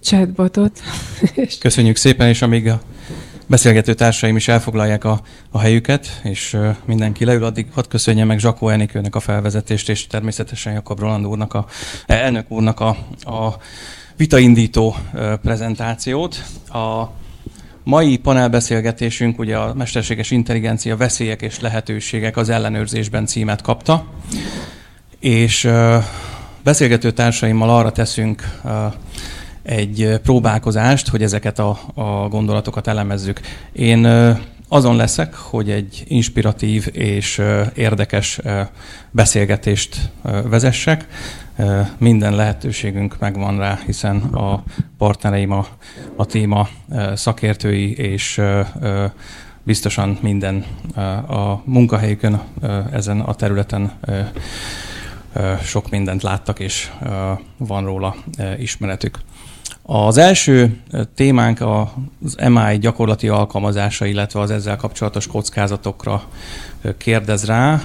chatbotot. [LAUGHS] Köszönjük szépen, és amíg a beszélgető társaim is elfoglalják a, a helyüket, és mindenki leül, addig hadd köszönje meg Zsakó Enikőnek a felvezetést, és természetesen Jakab Roland úrnak, a, elnök úrnak a, a vitaindító prezentációt. A mai panelbeszélgetésünk ugye a mesterséges intelligencia veszélyek és lehetőségek az ellenőrzésben címet kapta, és beszélgető társaimmal arra teszünk egy próbálkozást, hogy ezeket a, a gondolatokat elemezzük. Én azon leszek, hogy egy inspiratív és érdekes beszélgetést vezessek. Minden lehetőségünk megvan rá, hiszen a partnereim a, a téma szakértői, és biztosan minden a munkahelyükön ezen a területen sok mindent láttak, és van róla ismeretük. Az első témánk az MI gyakorlati alkalmazása, illetve az ezzel kapcsolatos kockázatokra kérdez rá.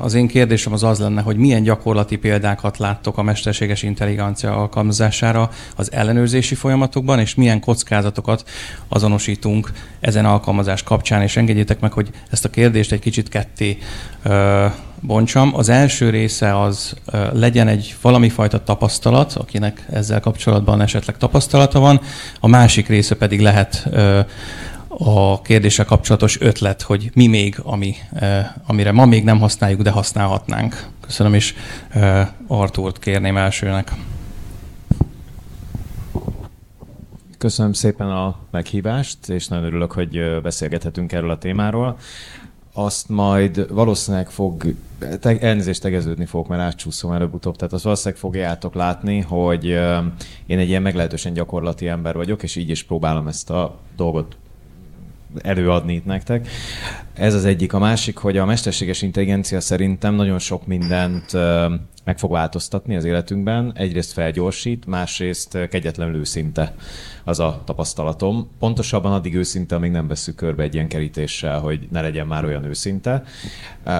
Az én kérdésem az az lenne, hogy milyen gyakorlati példákat láttok a mesterséges intelligencia alkalmazására az ellenőrzési folyamatokban, és milyen kockázatokat azonosítunk ezen alkalmazás kapcsán, és engedjétek meg, hogy ezt a kérdést egy kicsit ketté bontsam. Az első része az legyen egy valami fajta tapasztalat, akinek ezzel kapcsolatban esetleg tapasztalata van, a másik része pedig lehet a kérdéssel kapcsolatos ötlet, hogy mi még, ami, amire ma még nem használjuk, de használhatnánk. Köszönöm, és Artúrt kérném elsőnek. Köszönöm szépen a meghívást, és nagyon örülök, hogy beszélgethetünk erről a témáról azt majd valószínűleg fog, te, elnézést tegeződni fogok, mert átcsúszom előbb-utóbb, tehát azt valószínűleg fogjátok látni, hogy én egy ilyen meglehetősen gyakorlati ember vagyok, és így is próbálom ezt a dolgot előadni itt nektek. Ez az egyik. A másik, hogy a mesterséges intelligencia szerintem nagyon sok mindent meg fog változtatni az életünkben. Egyrészt felgyorsít, másrészt kegyetlenül őszinte az a tapasztalatom. Pontosabban addig őszinte, amíg nem veszük körbe egy ilyen kerítéssel, hogy ne legyen már olyan őszinte.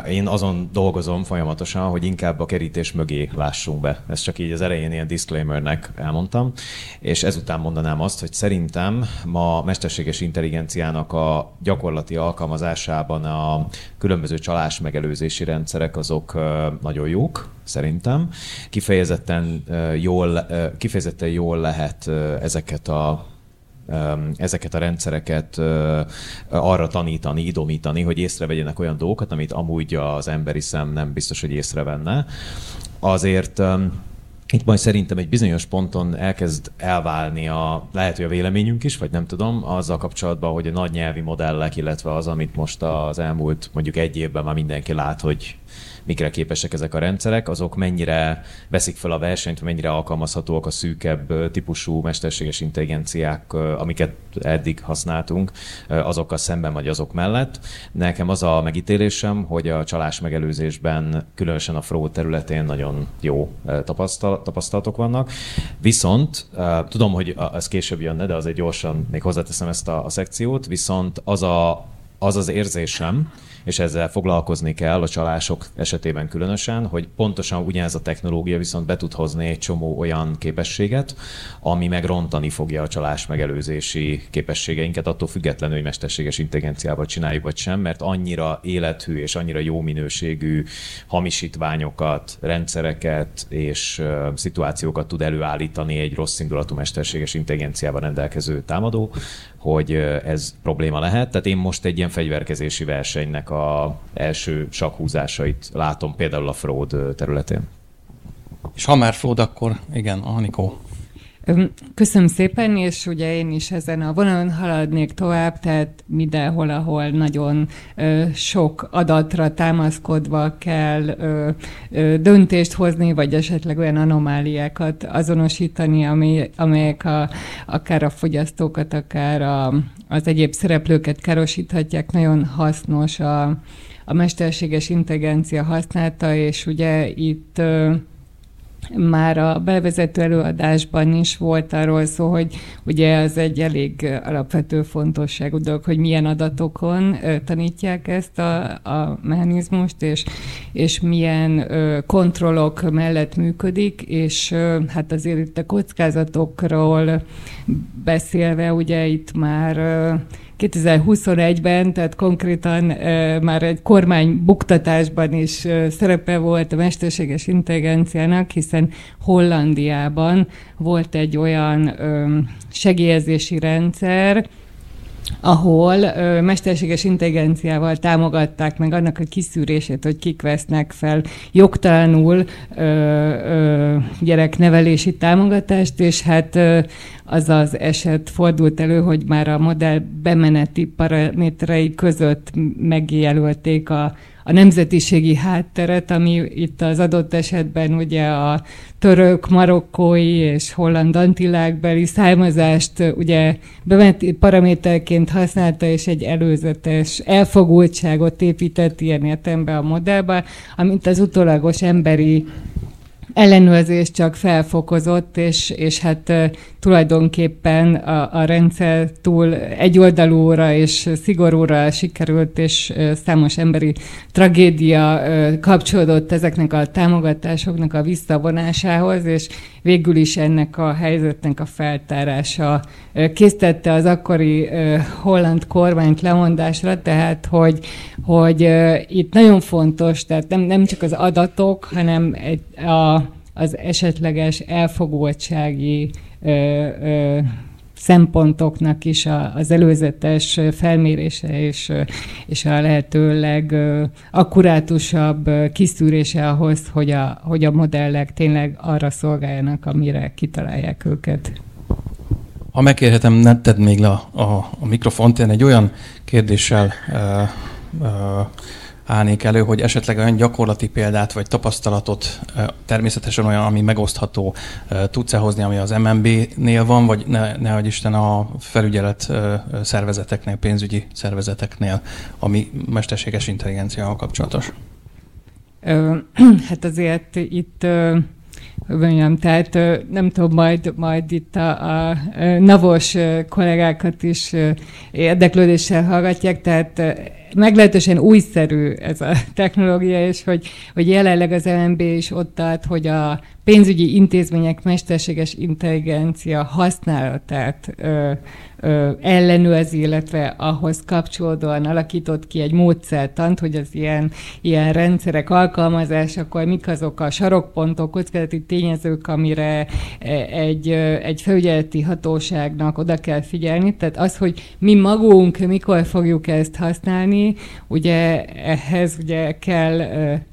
Én azon dolgozom folyamatosan, hogy inkább a kerítés mögé lássunk be. Ezt csak így az elején ilyen disclaimernek elmondtam. És ezután mondanám azt, hogy szerintem ma mesterséges intelligenciának a gyakorlati alkalmazásában a különböző csalás megelőzési rendszerek azok nagyon jók, szerintem. Kifejezetten jól, kifejezetten jól lehet ezeket a ezeket a rendszereket arra tanítani, idomítani, hogy észrevegyenek olyan dolgokat, amit amúgy az emberi szem nem biztos, hogy észrevenne. Azért itt majd szerintem egy bizonyos ponton elkezd elválni a, lehet, hogy a véleményünk is, vagy nem tudom, azzal kapcsolatban, hogy a nagy nyelvi modellek, illetve az, amit most az elmúlt mondjuk egy évben már mindenki lát, hogy mikre képesek ezek a rendszerek, azok mennyire veszik fel a versenyt, mennyire alkalmazhatóak a szűkebb típusú mesterséges intelligenciák, amiket eddig használtunk, azokkal szemben vagy azok mellett. Nekem az a megítélésem, hogy a csalás megelőzésben, különösen a fraud területén nagyon jó tapasztalatok vannak. Viszont tudom, hogy ez később jönne, de azért gyorsan még hozzáteszem ezt a, a szekciót, viszont az a, az, az érzésem, és ezzel foglalkozni kell a csalások esetében különösen, hogy pontosan ugyanez a technológia viszont be tud hozni egy csomó olyan képességet, ami megrontani fogja a csalás megelőzési képességeinket, attól függetlenül, hogy mesterséges intelligenciával csináljuk vagy sem, mert annyira élethű és annyira jó minőségű hamisítványokat, rendszereket és szituációkat tud előállítani egy rossz indulatú mesterséges intelligenciával rendelkező támadó, hogy ez probléma lehet. Tehát én most egy ilyen fegyverkezési versenynek a első sakhúzásait látom például a fraud területén. És ha már fraud, akkor igen, Anikó. Köszönöm szépen, és ugye én is ezen a vonalon haladnék tovább, tehát mindenhol, ahol nagyon sok adatra támaszkodva kell döntést hozni, vagy esetleg olyan anomáliákat azonosítani, ami, amelyek a, akár a fogyasztókat, akár a, az egyéb szereplőket károsíthatják, nagyon hasznos a, a mesterséges intelligencia használata, és ugye itt már a bevezető előadásban is volt arról szó, hogy ugye az egy elég alapvető fontosságú dolog, hogy milyen adatokon tanítják ezt a, a mechanizmust, és, és milyen kontrollok mellett működik, és hát azért itt a kockázatokról beszélve, ugye itt már 2021-ben, tehát konkrétan már egy kormány buktatásban is szerepe volt a mesterséges intelligenciának, hiszen Hollandiában volt egy olyan segélyezési rendszer, ahol ö, mesterséges intelligenciával támogatták meg annak a kiszűrését, hogy kik vesznek fel jogtalanul ö, ö, gyereknevelési támogatást, és hát ö, az az eset fordult elő, hogy már a modell bemeneti paraméterei között megjelölték a, a nemzetiségi hátteret, ami itt az adott esetben ugye a török, marokkói és holland antillákbeli származást ugye bemeneti paraméterként használta, és egy előzetes elfogultságot épített ilyen értelemben a modellbe, amint az utólagos emberi ellenőrzés csak felfokozott, és, és hát tulajdonképpen a, a rendszer túl egyoldalúra és szigorúra sikerült, és számos emberi tragédia kapcsolódott ezeknek a támogatásoknak a visszavonásához, és végül is ennek a helyzetnek a feltárása készítette az akkori holland kormányt lemondásra, tehát hogy, hogy itt nagyon fontos, tehát nem, nem csak az adatok, hanem a, az esetleges elfogultsági szempontoknak is a, az előzetes felmérése és, és a lehetőleg akkurátusabb kiszűrése ahhoz, hogy a, hogy a modellek tényleg arra szolgáljanak, amire kitalálják őket. Ha megkérhetem, ne tedd még le a, a, a mikrofont, én egy olyan kérdéssel uh, uh, állnék elő, hogy esetleg olyan gyakorlati példát vagy tapasztalatot, természetesen olyan, ami megosztható, tudsz-e hozni, ami az MNB-nél van, vagy ne, ne hogy Isten a felügyelet szervezeteknél, pénzügyi szervezeteknél, ami mesterséges intelligenciával kapcsolatos? [CLEARS THROAT] Hát azért itt mondjam, tehát nem tudom, majd, majd itt a, a navos kollégákat is érdeklődéssel hallgatják, tehát meglehetősen újszerű ez a technológia, és hogy, hogy jelenleg az LMB is ott tart, hogy a pénzügyi intézmények mesterséges intelligencia használatát ö, ö, ellenőrzi, illetve ahhoz kapcsolódóan alakított ki egy módszertant, hogy az ilyen, ilyen rendszerek alkalmazásakor mik azok a sarokpontok, kockázati tényezők, amire e, egy, egy felügyeleti hatóságnak oda kell figyelni. Tehát az, hogy mi magunk mikor fogjuk ezt használni, ugye ehhez ugye kell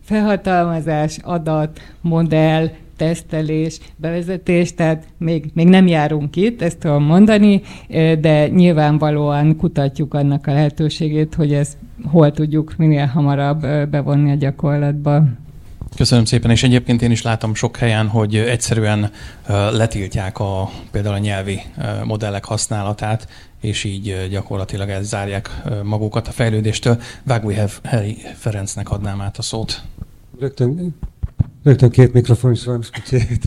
felhatalmazás, adat, modell, tesztelés, bevezetés, tehát még, még nem járunk itt, ezt tudom mondani, de nyilvánvalóan kutatjuk annak a lehetőségét, hogy ezt hol tudjuk minél hamarabb bevonni a gyakorlatba. Köszönöm szépen, és egyébként én is látom sok helyen, hogy egyszerűen letiltják a, például a nyelvi modellek használatát, és így gyakorlatilag elzárják magukat a fejlődéstől. Vágói Heri Ferencnek adnám át a szót. Rögtön Rögtön két mikrofon is van, úgyhogy...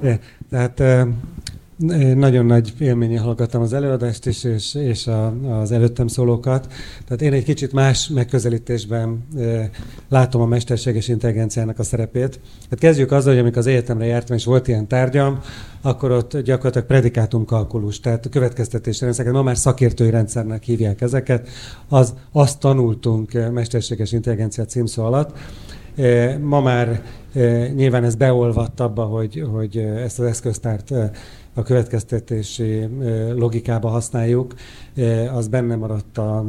[LAUGHS] Tehát nagyon nagy élménye hallgattam az előadást is, és, és a, az előttem szólókat. Tehát én egy kicsit más megközelítésben e, látom a mesterséges intelligenciának a szerepét. Tehát kezdjük azzal, hogy amikor az egyetemre jártam, és volt ilyen tárgyam, akkor ott gyakorlatilag predikátum tehát a következtetési rendszereket, ma már szakértői rendszernek hívják ezeket, az, azt tanultunk mesterséges intelligencia címszó alatt, Ma már nyilván ez beolvadt abba, hogy, hogy ezt az eszköztárt a következtetési logikába használjuk, az benne maradt a,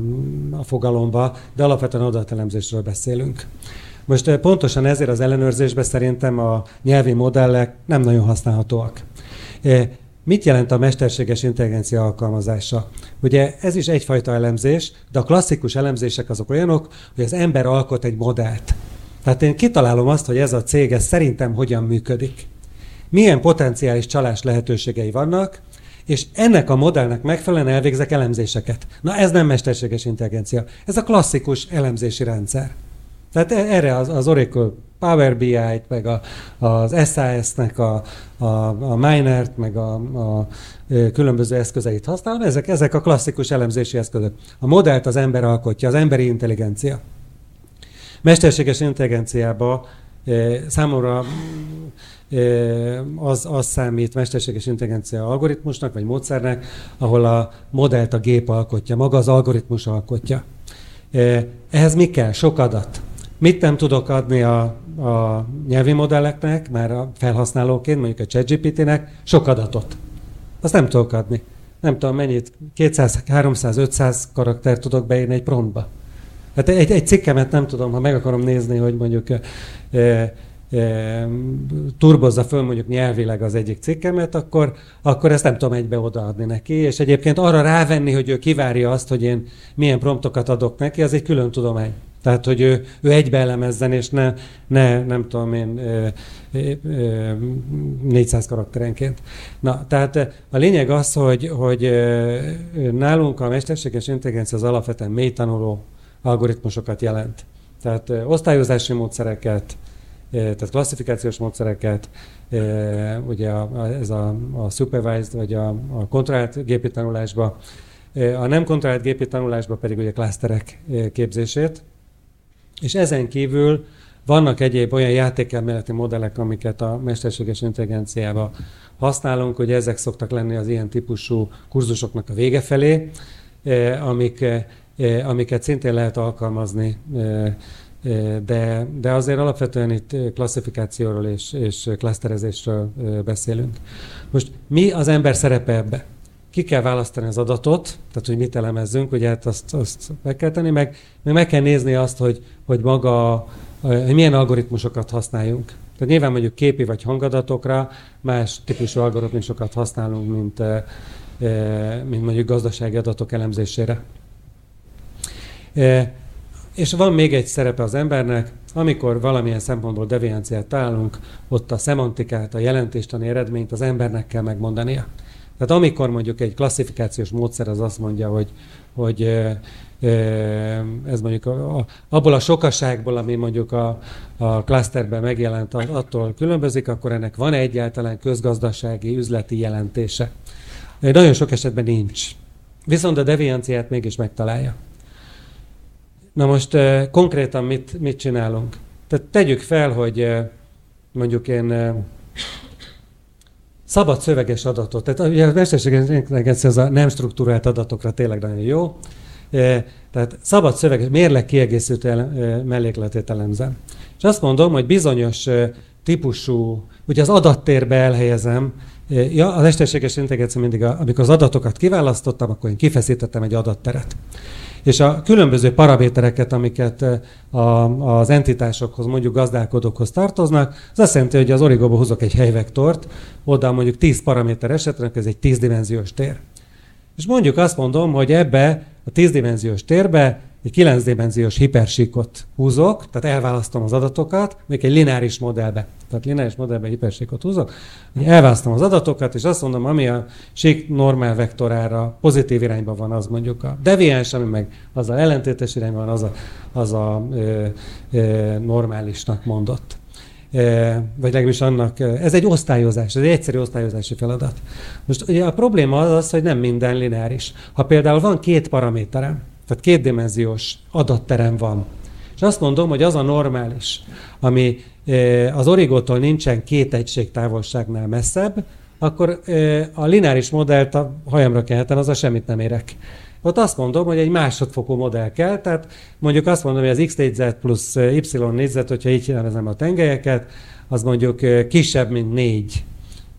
a fogalomba, de alapvetően adatelemzésről beszélünk. Most pontosan ezért az ellenőrzésben szerintem a nyelvi modellek nem nagyon használhatóak. Mit jelent a mesterséges intelligencia alkalmazása? Ugye ez is egyfajta elemzés, de a klasszikus elemzések azok olyanok, hogy az ember alkot egy modellt. Tehát én kitalálom azt, hogy ez a cég ez szerintem hogyan működik. Milyen potenciális csalás lehetőségei vannak, és ennek a modellnek megfelelően elvégzek elemzéseket. Na ez nem mesterséges intelligencia, ez a klasszikus elemzési rendszer. Tehát e- erre az, az Oracle Power BI-t, meg a, az SAS-nek a, a, a Minert, meg a, a különböző eszközeit használom, ezek, ezek a klasszikus elemzési eszközök. A modellt az ember alkotja, az emberi intelligencia. Mesterséges intelligenciába számomra az, az számít mesterséges intelligencia algoritmusnak, vagy módszernek, ahol a modellt a gép alkotja, maga az algoritmus alkotja. Eh, ehhez mi kell? Sok adat. Mit nem tudok adni a, a nyelvi modelleknek, már a felhasználóként, mondjuk a ChatGPT-nek? Sok adatot. Azt nem tudok adni. Nem tudom mennyit, 200, 300, 500 karakter tudok beírni egy promptba. Hát egy, egy cikkemet nem tudom, ha meg akarom nézni, hogy mondjuk e, turbozza föl mondjuk nyelvileg az egyik cikkemet, akkor, akkor ezt nem tudom egybe odaadni neki, és egyébként arra rávenni, hogy ő kivárja azt, hogy én milyen promptokat adok neki, az egy külön tudomány. Tehát, hogy ő, ő egybe elemezzen, és ne, ne nem tudom én, 400 karakterenként. Na, tehát a lényeg az, hogy, hogy nálunk a mesterséges intelligencia az alapvetően mély tanuló algoritmusokat jelent. Tehát osztályozási módszereket, tehát klasszifikációs módszereket, ugye ez a, a supervised vagy a, a kontrollált gépi tanulásba, a nem kontrollált gépi tanulásba pedig ugye klaszterek képzését. És ezen kívül vannak egyéb olyan játékelméleti modellek, amiket a mesterséges intelligenciába használunk, hogy ezek szoktak lenni az ilyen típusú kurzusoknak a vége felé, amik, amiket szintén lehet alkalmazni de, de azért alapvetően itt klasszifikációról és, és klaszterezésről beszélünk. Most mi az ember szerepe ebbe? Ki kell választani az adatot, tehát hogy mit elemezzünk, ugye hát azt, azt meg kell tenni, meg, meg meg kell nézni azt, hogy, hogy maga, hogy milyen algoritmusokat használjunk. Tehát nyilván mondjuk képi vagy hangadatokra más típusú algoritmusokat használunk, mint, mint mondjuk gazdasági adatok elemzésére. És van még egy szerepe az embernek, amikor valamilyen szempontból devianciát találunk, ott a szemantikát, a jelentéstani eredményt az embernek kell megmondania. Tehát amikor mondjuk egy klasszifikációs módszer az azt mondja, hogy, hogy ez mondjuk a, a, abból a sokaságból, ami mondjuk a, a klaszterben megjelent, attól különbözik, akkor ennek van egyáltalán közgazdasági, üzleti jelentése. Nagyon sok esetben nincs. Viszont a devianciát mégis megtalálja. Na most konkrétan mit, mit csinálunk? Tehát tegyük fel, hogy mondjuk én szabad szöveges adatot, tehát ugye a mesterséges intelligencia az a nem struktúrált adatokra tényleg nagyon jó, tehát szabad szöveges, mérleg kiegészítő mellékletét elemzem. És azt mondom, hogy bizonyos típusú, ugye az adattérbe elhelyezem, ja, az mesterséges intelligencia mindig, amikor az adatokat kiválasztottam, akkor én kifeszítettem egy adatteret és a különböző paramétereket, amiket eh, a, az entitásokhoz, mondjuk gazdálkodókhoz tartoznak, az azt jelenti, hogy az origóba hozok egy helyvektort, oda mondjuk 10 paraméter esetleg, ez egy 10 dimenziós tér. És mondjuk azt mondom, hogy ebbe a 10 dimenziós térbe egy 9 dimenziós hipersíkot húzok, tehát elválasztom az adatokat, még egy lineáris modellbe. Tehát lineáris modellbe hipersíkot húzok, elválasztom az adatokat, és azt mondom, ami a sík normál vektorára pozitív irányban van, az mondjuk a deviáns, ami meg az a ellentétes irányban van, az a, az a ö, ö, normálisnak mondott. Vagy legalábbis annak, ez egy osztályozás, ez egy egyszerű osztályozási feladat. Most ugye a probléma az az, hogy nem minden lineáris. Ha például van két paraméterem, tehát kétdimenziós adatterem van. És azt mondom, hogy az a normális, ami e, az origótól nincsen két egység távolságnál messzebb, akkor e, a lineáris modellt a hajamra keltem, az a semmit nem érek. Ott azt mondom, hogy egy másodfokú modell kell, tehát mondjuk azt mondom, hogy az x négyzet plusz y négyzet, hogyha így nevezem a tengelyeket, az mondjuk kisebb, mint négy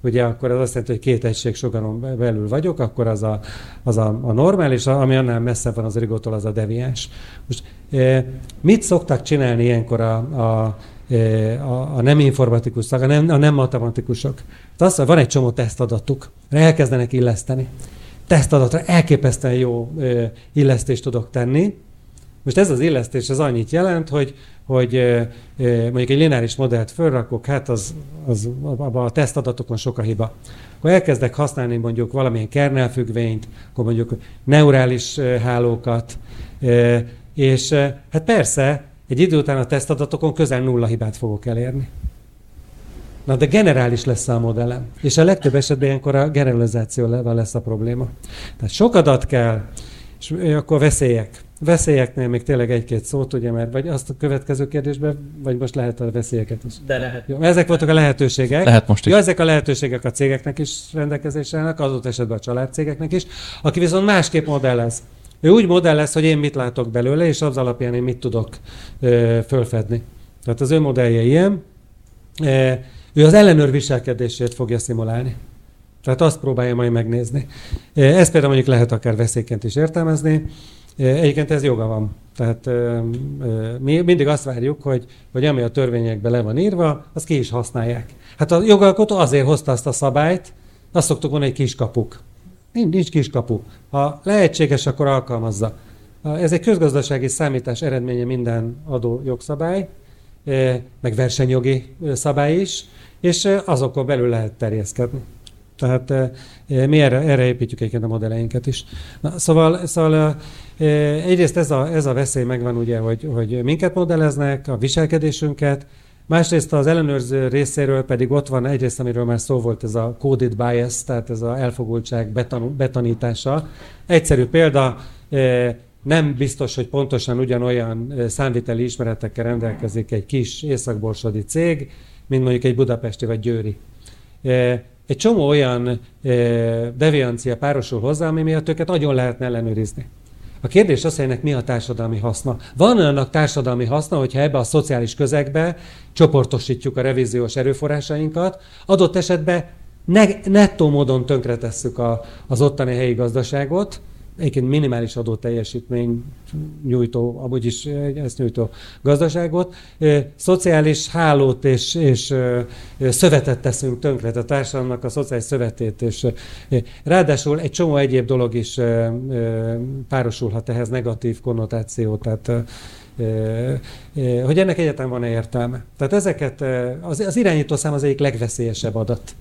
ugye akkor az azt jelenti, hogy két egység sokaron belül vagyok, akkor az a, az a, a normális, ami annál messzebb van az rigótól, az a deviáns. Most e, mit szoktak csinálni ilyenkor a, a, a, a nem informatikus a nem, a nem matematikusok? Tehát az, van egy csomó tesztadatuk, elkezdenek illeszteni. Tesztadatra elképesztően jó e, illesztést tudok tenni, most ez az illesztés az annyit jelent, hogy, hogy mondjuk egy lineáris modellt fölrakok, hát az, az abban a tesztadatokon sok a hiba. Akkor elkezdek használni mondjuk valamilyen kernel függvényt, akkor mondjuk neurális hálókat, és hát persze, egy idő után a tesztadatokon közel nulla hibát fogok elérni. Na de generális lesz a modellem. És a legtöbb esetben ilyenkor a generalizációval lesz a probléma. Tehát sok adat kell, és akkor veszélyek. Veszélyeknél még tényleg egy-két szót, ugye, mert vagy azt a következő kérdésben, vagy most lehet a veszélyeket is. De lehet. Jó, ezek voltak a lehetőségek. Lehet most is. Jó, ezek a lehetőségek a cégeknek is rendelkezésre állnak, adott esetben a családcégeknek is, aki viszont másképp modellez. Ő úgy modellez, hogy én mit látok belőle, és az alapján én mit tudok ö, fölfedni. Tehát az ő modellje ilyen. E, ő az ellenőr viselkedését fogja szimulálni. Tehát azt próbálja majd megnézni. Ezt például mondjuk lehet akár veszélyként is értelmezni. Egyébként ez joga van. Tehát mi mindig azt várjuk, hogy, hogy ami a törvényekben le van írva, azt ki is használják. Hát a jogalkotó azért hozta azt a szabályt, azt szoktuk mondani, hogy kiskapuk. Nincs, nincs kiskapu. Ha lehetséges, akkor alkalmazza. Ez egy közgazdasági számítás eredménye minden adó jogszabály, meg versenyjogi szabály is, és azokon belül lehet terjeszkedni. Tehát mi erre, erre építjük egyébként a modelleinket is. Na, szóval, szóval egyrészt ez a, ez a veszély megvan ugye, hogy, hogy minket modelleznek, a viselkedésünket, Másrészt az ellenőrző részéről pedig ott van egyrészt, amiről már szó volt, ez a coded bias, tehát ez a elfogultság betan- betanítása. Egyszerű példa, nem biztos, hogy pontosan ugyanolyan számviteli ismeretekkel rendelkezik egy kis északborsodi cég, mint mondjuk egy budapesti vagy győri. Egy csomó olyan deviancia párosul hozzá, ami miatt őket nagyon lehetne ellenőrizni. A kérdés az, hogy ennek mi a társadalmi haszna. Van olyannak társadalmi haszna, hogyha ebbe a szociális közegbe csoportosítjuk a revíziós erőforrásainkat, adott esetben ne, nettó módon tönkretesszük a, az ottani helyi gazdaságot, egyébként minimális adó teljesítmény nyújtó, amúgy is ezt nyújtó gazdaságot, szociális hálót és, és szövetet teszünk tönkre, a társadalomnak a szociális szövetét, és ráadásul egy csomó egyéb dolog is párosulhat ehhez negatív konnotáció, tehát hogy ennek egyetem van-e értelme. Tehát ezeket, az, az irányítószám az egyik legveszélyesebb adat.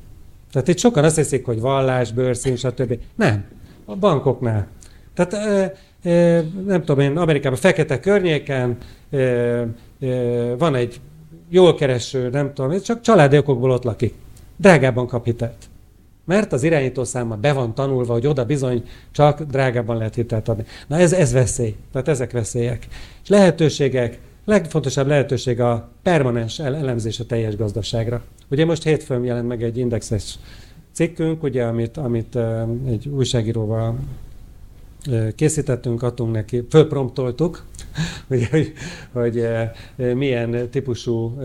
Tehát itt sokan azt hiszik, hogy vallás, bőrszín, stb. Nem. A bankoknál tehát nem tudom én, Amerikában fekete környéken van egy jól kereső, nem tudom, csak családi okokból ott lakik. Drágában kap hitelt. Mert az irányítószáma be van tanulva, hogy oda bizony csak drágában lehet hitelt adni. Na ez, ez veszély. Tehát ezek veszélyek. És lehetőségek, legfontosabb lehetőség a permanens elemzés a teljes gazdaságra. Ugye most hétfőn jelent meg egy indexes cikkünk, ugye, amit, amit egy újságíróval készítettünk, adtunk neki, fölpromptoltuk, [LAUGHS] hogy, hogy, hogy milyen típusú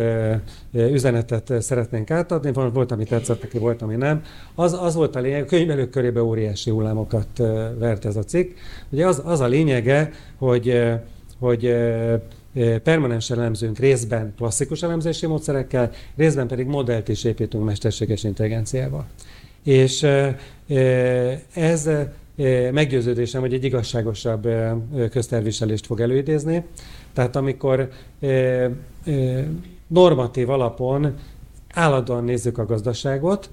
üzenetet szeretnénk átadni. Volt, ami tetszett neki, volt, ami nem. Az, az volt a lényeg, könyvelők körében óriási hullámokat vert ez a cikk. Ugye az, az a lényege, hogy, hogy permanens elemzünk részben klasszikus elemzési módszerekkel, részben pedig modellt is építünk mesterséges intelligenciával. És ez meggyőződésem, hogy egy igazságosabb közterviselést fog előidézni. Tehát amikor normatív alapon állandóan nézzük a gazdaságot,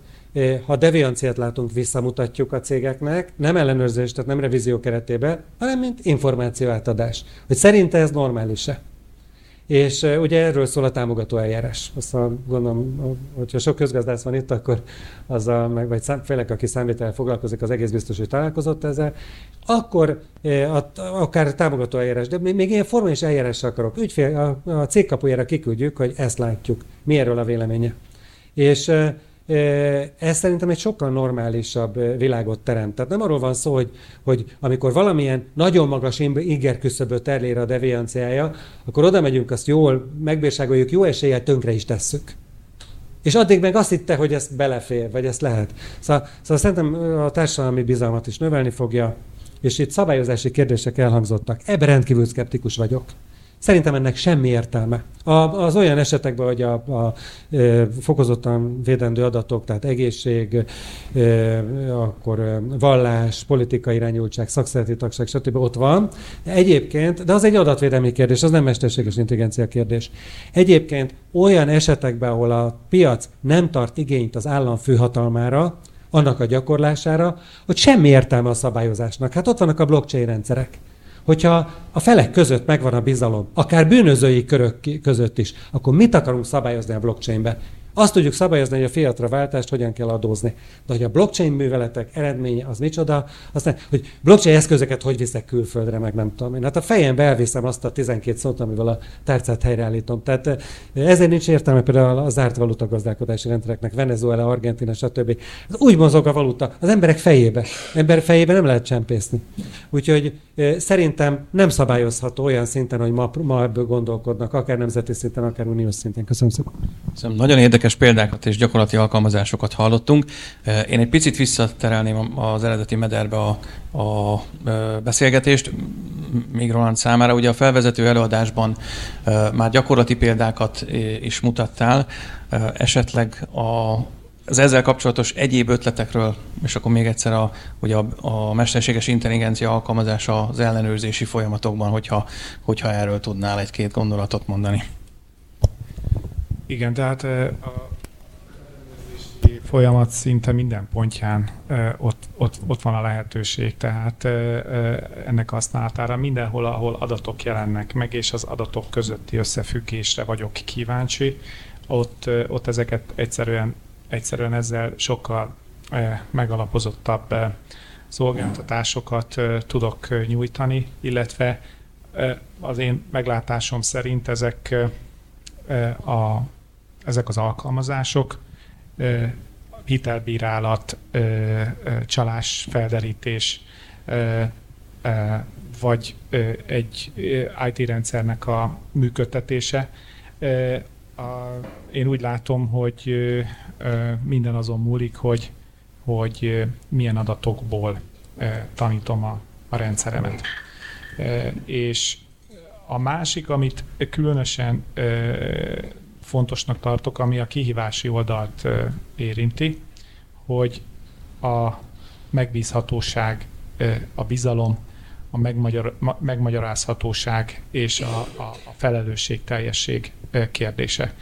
ha devianciát látunk, visszamutatjuk a cégeknek, nem ellenőrzés, tehát nem revízió keretében, hanem mint információ átadás. Hogy szerinte ez normális-e? És ugye erről szól a támogató eljárás. Azt gondolom, hogyha sok közgazdász van itt, akkor azzal, meg, vagy szám, aki számvétel foglalkozik, az egész biztos, hogy találkozott ezzel, akkor akár támogató eljárás, de még ilyen formális eljárásra akarok. Ügyfél, a, a cégkapujára kiküldjük, hogy ezt látjuk. Mi erről a véleménye? És ez szerintem egy sokkal normálisabb világot teremt. Tehát nem arról van szó, hogy, hogy amikor valamilyen nagyon magas inger küszöböt elér a devianciája, akkor oda megyünk, azt jól megbírságoljuk, jó eséllyel tönkre is tesszük. És addig meg azt hitte, hogy ez belefér, vagy ezt lehet. Szóval, szóval szerintem a társadalmi bizalmat is növelni fogja, és itt szabályozási kérdések elhangzottak. Ebben rendkívül szkeptikus vagyok. Szerintem ennek semmi értelme. A, az olyan esetekben, hogy a, a, a fokozottan védendő adatok, tehát egészség, akkor vallás, politikai irányultság, szakszereti tagság, stb. ott van. Egyébként, de az egy adatvédelmi kérdés, az nem mesterséges intelligencia kérdés. Egyébként olyan esetekben, ahol a piac nem tart igényt az állam főhatalmára, annak a gyakorlására, hogy semmi értelme a szabályozásnak. Hát ott vannak a blockchain rendszerek hogyha a felek között megvan a bizalom, akár bűnözői körök között is, akkor mit akarunk szabályozni a blockchainbe? Azt tudjuk szabályozni, hogy a fiatra váltást hogyan kell adózni. De hogy a blockchain műveletek eredménye az micsoda, aztán, hogy blockchain eszközöket hogy viszek külföldre, meg nem tudom én. Hát a fejembe elviszem azt a 12 szót, amivel a tárcát helyreállítom. Tehát eh, ezért nincs értelme például a zárt valuta gazdálkodási rendszereknek, Venezuela, Argentina, stb. Ez úgy mozog a valuta, az emberek fejébe. Ember fejébe nem lehet csempészni. Úgyhogy eh, szerintem nem szabályozható olyan szinten, hogy ma, ma ebből gondolkodnak, akár nemzeti szinten, akár uniós szinten. Köszönöm szépen. Köszönöm. Nagyon érdekes érdekes példákat és gyakorlati alkalmazásokat hallottunk. Én egy picit visszaterelném az eredeti mederbe a, a beszélgetést, még Roland számára. Ugye a felvezető előadásban már gyakorlati példákat is mutattál, esetleg a, az ezzel kapcsolatos egyéb ötletekről, és akkor még egyszer a, ugye a, a mesterséges intelligencia alkalmazása az ellenőrzési folyamatokban, hogyha, hogyha erről tudnál egy-két gondolatot mondani. Igen, tehát a folyamat szinte minden pontján ott, ott, ott van a lehetőség, tehát ennek használatára mindenhol, ahol adatok jelennek meg, és az adatok közötti összefüggésre vagyok kíváncsi, ott, ott ezeket egyszerűen, egyszerűen ezzel sokkal megalapozottabb szolgáltatásokat tudok nyújtani, illetve az én meglátásom szerint ezek, a, ezek az alkalmazások hitelbírálat, csalás felderítés, vagy egy IT rendszernek a működtetése. Én úgy látom, hogy minden azon múlik, hogy, hogy milyen adatokból tanítom a, a rendszeremet. És a másik, amit különösen fontosnak tartok, ami a kihívási oldalt érinti, hogy a megbízhatóság, a bizalom, a megmagyar, megmagyarázhatóság és a, a, a felelősség teljesség kérdése.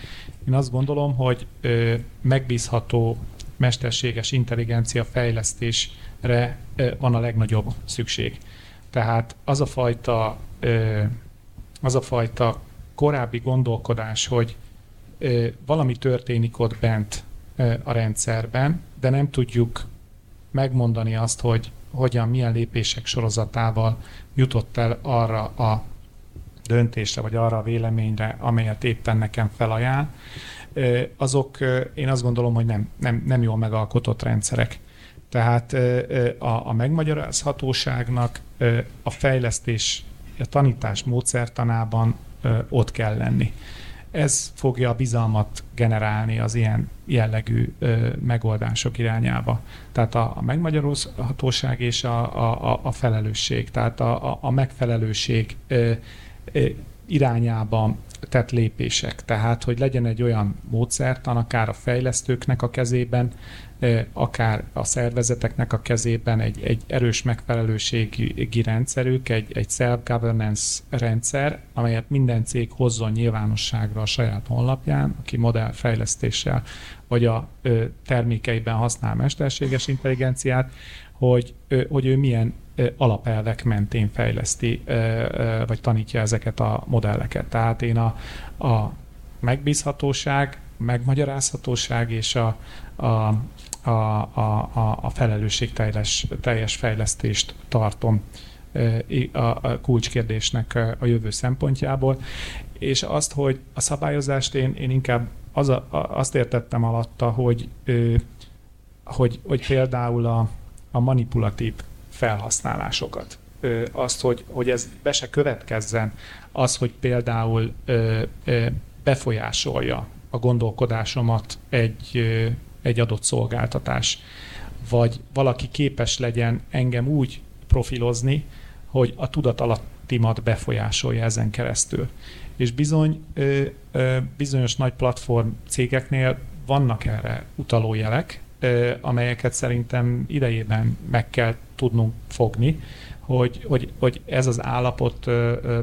Én azt gondolom, hogy megbízható mesterséges intelligencia fejlesztésre van a legnagyobb szükség. Tehát az a fajta, az a fajta korábbi gondolkodás, hogy valami történik ott bent a rendszerben, de nem tudjuk megmondani azt, hogy hogyan, milyen lépések sorozatával jutott el arra a döntésre, vagy arra a véleményre, amelyet éppen nekem felajánl, azok én azt gondolom, hogy nem, nem, nem jól megalkotott rendszerek. Tehát a, a megmagyarázhatóságnak a fejlesztés, a tanítás módszertanában ott kell lenni. Ez fogja a bizalmat generálni az ilyen jellegű ö, megoldások irányába. Tehát a, a megmagyarázhatóság és a, a, a felelősség, tehát a, a, a megfelelőség ö, ö, irányába tett lépések. Tehát, hogy legyen egy olyan módszertan, akár a fejlesztőknek a kezében, akár a szervezeteknek a kezében egy, egy erős megfelelőségi rendszerük, egy, egy self-governance rendszer, amelyet minden cég hozzon nyilvánosságra a saját honlapján, aki modellfejlesztéssel vagy a termékeiben használ mesterséges intelligenciát, hogy, hogy ő milyen alapelvek mentén fejleszti, vagy tanítja ezeket a modelleket. Tehát én a, a megbízhatóság, megmagyarázhatóság és a, a, a, a, a felelősség teljes, teljes fejlesztést tartom a kulcskérdésnek a jövő szempontjából, és azt, hogy a szabályozást én, én inkább az a, azt értettem alatta, hogy, hogy, hogy például a, a manipulatív felhasználásokat. Azt, hogy, hogy ez be se következzen, az, hogy például befolyásolja a gondolkodásomat egy, egy adott szolgáltatás, vagy valaki képes legyen engem úgy profilozni, hogy a tudatalattimat befolyásolja ezen keresztül. És bizony ö, ö, bizonyos nagy platform cégeknél vannak erre utaló jelek, ö, amelyeket szerintem idejében meg kell tudnunk fogni, hogy, hogy, hogy ez az állapot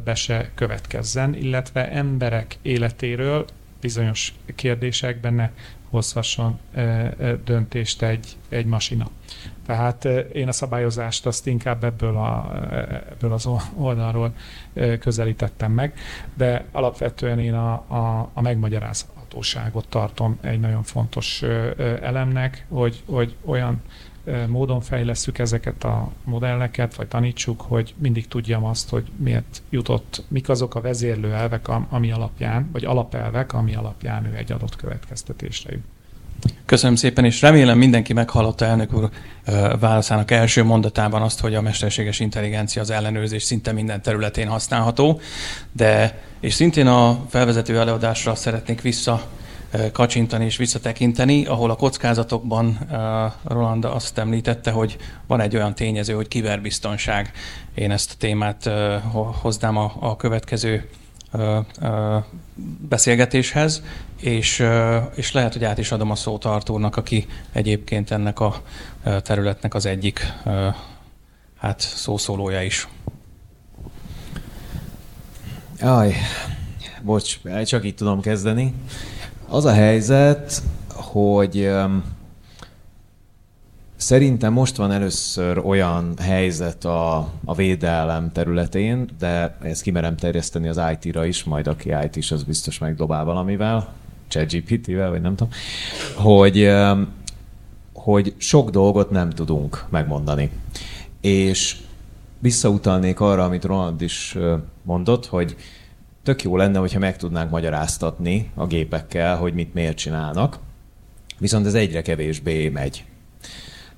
be se következzen, illetve emberek életéről bizonyos kérdésekben ne hozhasson döntést egy, egy masina. Tehát én a szabályozást azt inkább ebből, a, ebből az oldalról közelítettem meg, de alapvetően én a, a, a megmagyarázhatóságot tartom egy nagyon fontos elemnek, hogy, hogy olyan módon fejlesztjük ezeket a modelleket, vagy tanítsuk, hogy mindig tudjam azt, hogy miért jutott, mik azok a vezérlő elvek, ami alapján, vagy alapelvek, ami alapján ő egy adott következtetésre jut. Köszönöm szépen, és remélem mindenki meghallotta elnök úr válaszának első mondatában azt, hogy a mesterséges intelligencia az ellenőrzés szinte minden területén használható, de és szintén a felvezető előadásra szeretnék vissza kacsintani és visszatekinteni, ahol a kockázatokban Roland azt említette, hogy van egy olyan tényező, hogy kiberbiztonság. Én ezt a témát hoznám a, a következő beszélgetéshez, és, és lehet, hogy át is adom a szót Artúrnak, aki egyébként ennek a területnek az egyik hát szószólója is. Aj, bocs, csak így tudom kezdeni. Az a helyzet, hogy Szerintem most van először olyan helyzet a, a védelem területén, de ezt kimerem terjeszteni az IT-ra is, majd aki IT is, az biztos megdobál valamivel, ChatGPT-vel, vagy nem tudom, hogy, hogy sok dolgot nem tudunk megmondani. És visszautalnék arra, amit Roland is mondott, hogy tök jó lenne, hogyha meg tudnánk magyaráztatni a gépekkel, hogy mit miért csinálnak, viszont ez egyre kevésbé megy.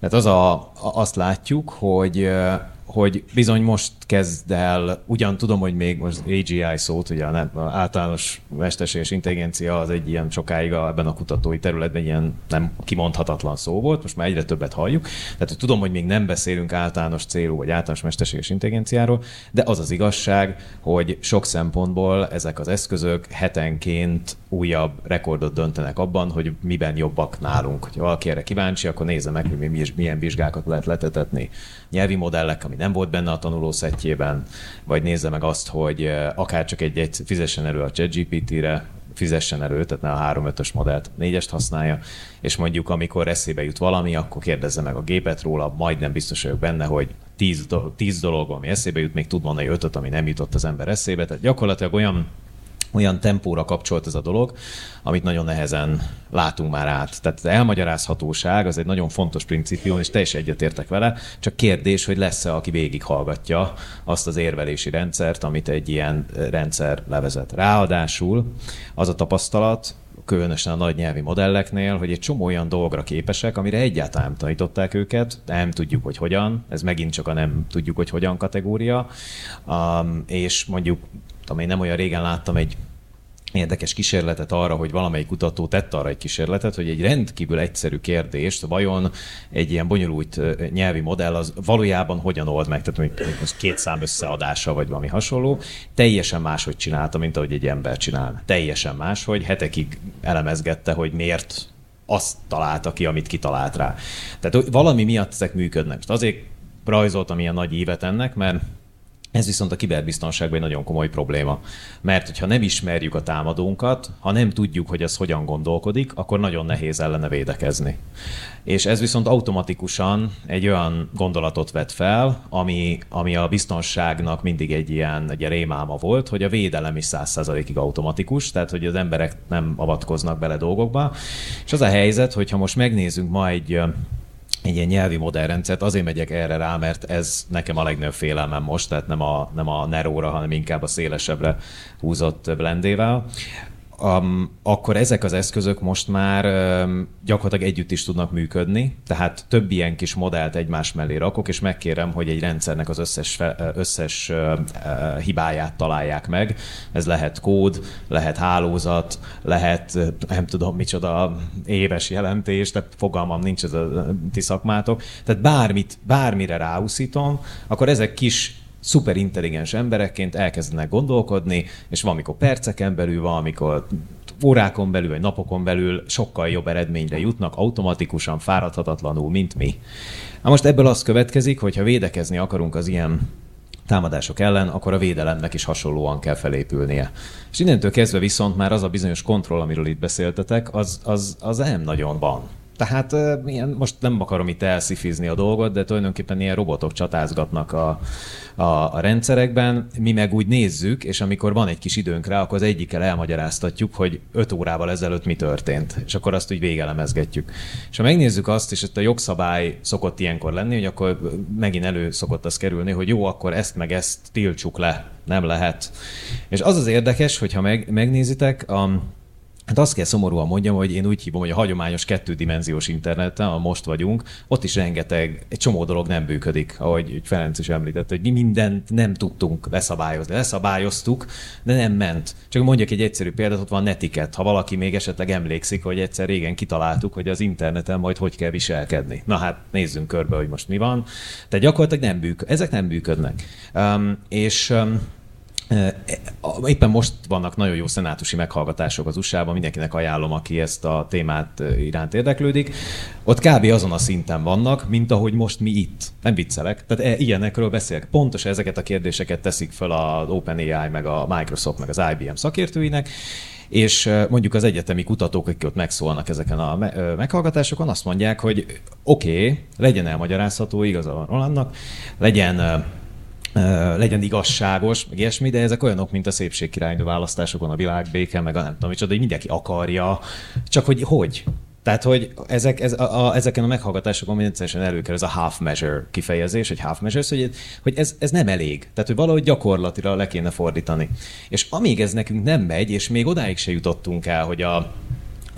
Tehát az a, azt látjuk, hogy hogy bizony most kezd el, ugyan tudom, hogy még most AGI szót, ugye a általános mesterséges intelligencia az egy ilyen sokáig a, ebben a kutatói területben ilyen nem kimondhatatlan szó volt, most már egyre többet halljuk. Tehát hogy tudom, hogy még nem beszélünk általános célú vagy általános mesterséges intelligenciáról, de az az igazság, hogy sok szempontból ezek az eszközök hetenként újabb rekordot döntenek abban, hogy miben jobbak nálunk. Ha valaki erre kíváncsi, akkor nézze meg, hogy milyen vizsgákat lehet letetetni nyelvi modellek, ami nem volt benne a tanuló szettjében, vagy nézze meg azt, hogy akár csak egy, egy fizessen elő a ChatGPT-re, fizessen elő, tehát ne a 3-5-ös modellt, 4-est használja, és mondjuk amikor eszébe jut valami, akkor kérdezze meg a gépet róla, majdnem biztos vagyok benne, hogy 10, 10 dolog, ami eszébe jut, még tud mondani 5 ami nem jutott az ember eszébe. Tehát gyakorlatilag olyan olyan tempóra kapcsolt ez a dolog, amit nagyon nehezen látunk már át. Tehát az elmagyarázhatóság az egy nagyon fontos principium, és teljesen egyetértek vele, csak kérdés, hogy lesz-e, aki végighallgatja azt az érvelési rendszert, amit egy ilyen rendszer levezet. Ráadásul az a tapasztalat, különösen a nagy nyelvi modelleknél, hogy egy csomó olyan dolgra képesek, amire egyáltalán nem tanították őket, nem tudjuk, hogy hogyan, ez megint csak a nem tudjuk, hogy hogyan kategória, um, és mondjuk én nem olyan régen láttam egy érdekes kísérletet arra, hogy valamelyik kutató tett arra egy kísérletet, hogy egy rendkívül egyszerű kérdést, vajon egy ilyen bonyolult nyelvi modell az valójában hogyan old meg, tehát mondjuk két szám összeadása, vagy valami hasonló, teljesen máshogy csinálta, mint ahogy egy ember csinál. Teljesen máshogy, hetekig elemezgette, hogy miért azt találta ki, amit kitalált rá. Tehát valami miatt ezek működnek. Most azért rajzoltam ilyen nagy évet ennek, mert ez viszont a kiberbiztonságban egy nagyon komoly probléma. Mert hogyha nem ismerjük a támadónkat, ha nem tudjuk, hogy ez hogyan gondolkodik, akkor nagyon nehéz ellene védekezni. És ez viszont automatikusan egy olyan gondolatot vet fel, ami, ami a biztonságnak mindig egy ilyen egy rémáma volt, hogy a védelem is száz százalékig automatikus, tehát hogy az emberek nem avatkoznak bele dolgokba. És az a helyzet, hogy ha most megnézzünk ma egy egy ilyen nyelvi modellrendszert, azért megyek erre rá, mert ez nekem a legnagyobb félelmem most, tehát nem a, nem a Neróra, hanem inkább a szélesebbre húzott blendével um, akkor ezek az eszközök most már um, gyakorlatilag együtt is tudnak működni, tehát több ilyen kis modellt egymás mellé rakok, és megkérem, hogy egy rendszernek az összes, fe, összes uh, uh, hibáját találják meg. Ez lehet kód, lehet hálózat, lehet nem tudom micsoda éves jelentés, tehát fogalmam nincs ez a ti szakmátok. Tehát bármit, bármire ráúszítom, akkor ezek kis szuper intelligens emberekként elkezdenek gondolkodni, és valamikor perceken belül, valamikor órákon belül, vagy napokon belül sokkal jobb eredményre jutnak automatikusan, fáradhatatlanul, mint mi. Na most ebből az következik, hogy ha védekezni akarunk az ilyen támadások ellen, akkor a védelemnek is hasonlóan kell felépülnie. És innentől kezdve viszont már az a bizonyos kontroll, amiről itt beszéltetek, az, az, az nem nagyon van. Tehát ilyen, most nem akarom itt elszifizni a dolgot, de tulajdonképpen ilyen robotok csatázgatnak a, a, a rendszerekben, mi meg úgy nézzük, és amikor van egy kis időnk rá, akkor az egyikkel elmagyaráztatjuk, hogy öt órával ezelőtt mi történt, és akkor azt úgy végelemezgetjük. És ha megnézzük azt, és itt a jogszabály szokott ilyenkor lenni, hogy akkor megint elő szokott az kerülni, hogy jó, akkor ezt meg ezt tiltsuk le, nem lehet. És az az érdekes, hogyha meg, megnézitek, a, Hát azt kell szomorúan mondjam, hogy én úgy hívom, hogy a hagyományos kettődimenziós interneten, a most vagyunk, ott is rengeteg, egy csomó dolog nem működik, ahogy Ferenc is említett, hogy mi mindent nem tudtunk leszabályozni. Leszabályoztuk, de nem ment. Csak mondjak egy egyszerű példát, ott van netiket. Ha valaki még esetleg emlékszik, hogy egyszer régen kitaláltuk, hogy az interneten majd hogy kell viselkedni. Na hát nézzünk körbe, hogy most mi van. Tehát gyakorlatilag nem működ, ezek nem működnek. Um, és um, Éppen most vannak nagyon jó szenátusi meghallgatások az USA-ban, mindenkinek ajánlom, aki ezt a témát iránt érdeklődik. Ott kb. azon a szinten vannak, mint ahogy most mi itt. Nem viccelek. Tehát e, ilyenekről beszélek. Pontosan ezeket a kérdéseket teszik fel az OpenAI, meg a Microsoft, meg az IBM szakértőinek, és mondjuk az egyetemi kutatók, akik ott megszólnak ezeken a meghallgatásokon, azt mondják, hogy oké, okay, legyen elmagyarázható, igaza van Rolandnak, legyen legyen igazságos, meg ilyesmi, de ezek olyanok, mint a szépségkirálynő választásokon, a világbéke, meg a nem tudom micsoda, hogy mindenki akarja, csak hogy hogy? Tehát, hogy ezek, ez, a, a, ezeken a meghallgatásokon mindegyszerűen előkerül ez a half measure kifejezés, egy half measure, hogy, hogy ez, ez nem elég. Tehát, hogy valahogy gyakorlatira le kéne fordítani. És amíg ez nekünk nem megy, és még odáig se jutottunk el, hogy a,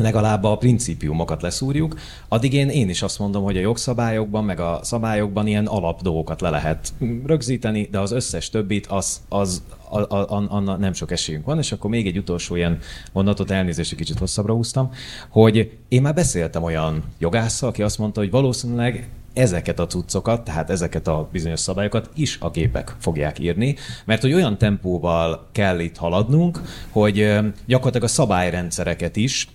legalább a principiumokat leszúrjuk, addig én, én is azt mondom, hogy a jogszabályokban, meg a szabályokban ilyen alap dolgokat le lehet rögzíteni, de az összes többit az, az, a, a, a, a, nem sok esélyünk van, és akkor még egy utolsó ilyen mondatot, elnézést, kicsit hosszabbra húztam, hogy én már beszéltem olyan jogásszal, aki azt mondta, hogy valószínűleg ezeket a cuccokat, tehát ezeket a bizonyos szabályokat is a gépek fogják írni, mert hogy olyan tempóval kell itt haladnunk, hogy gyakorlatilag a szabályrendszereket is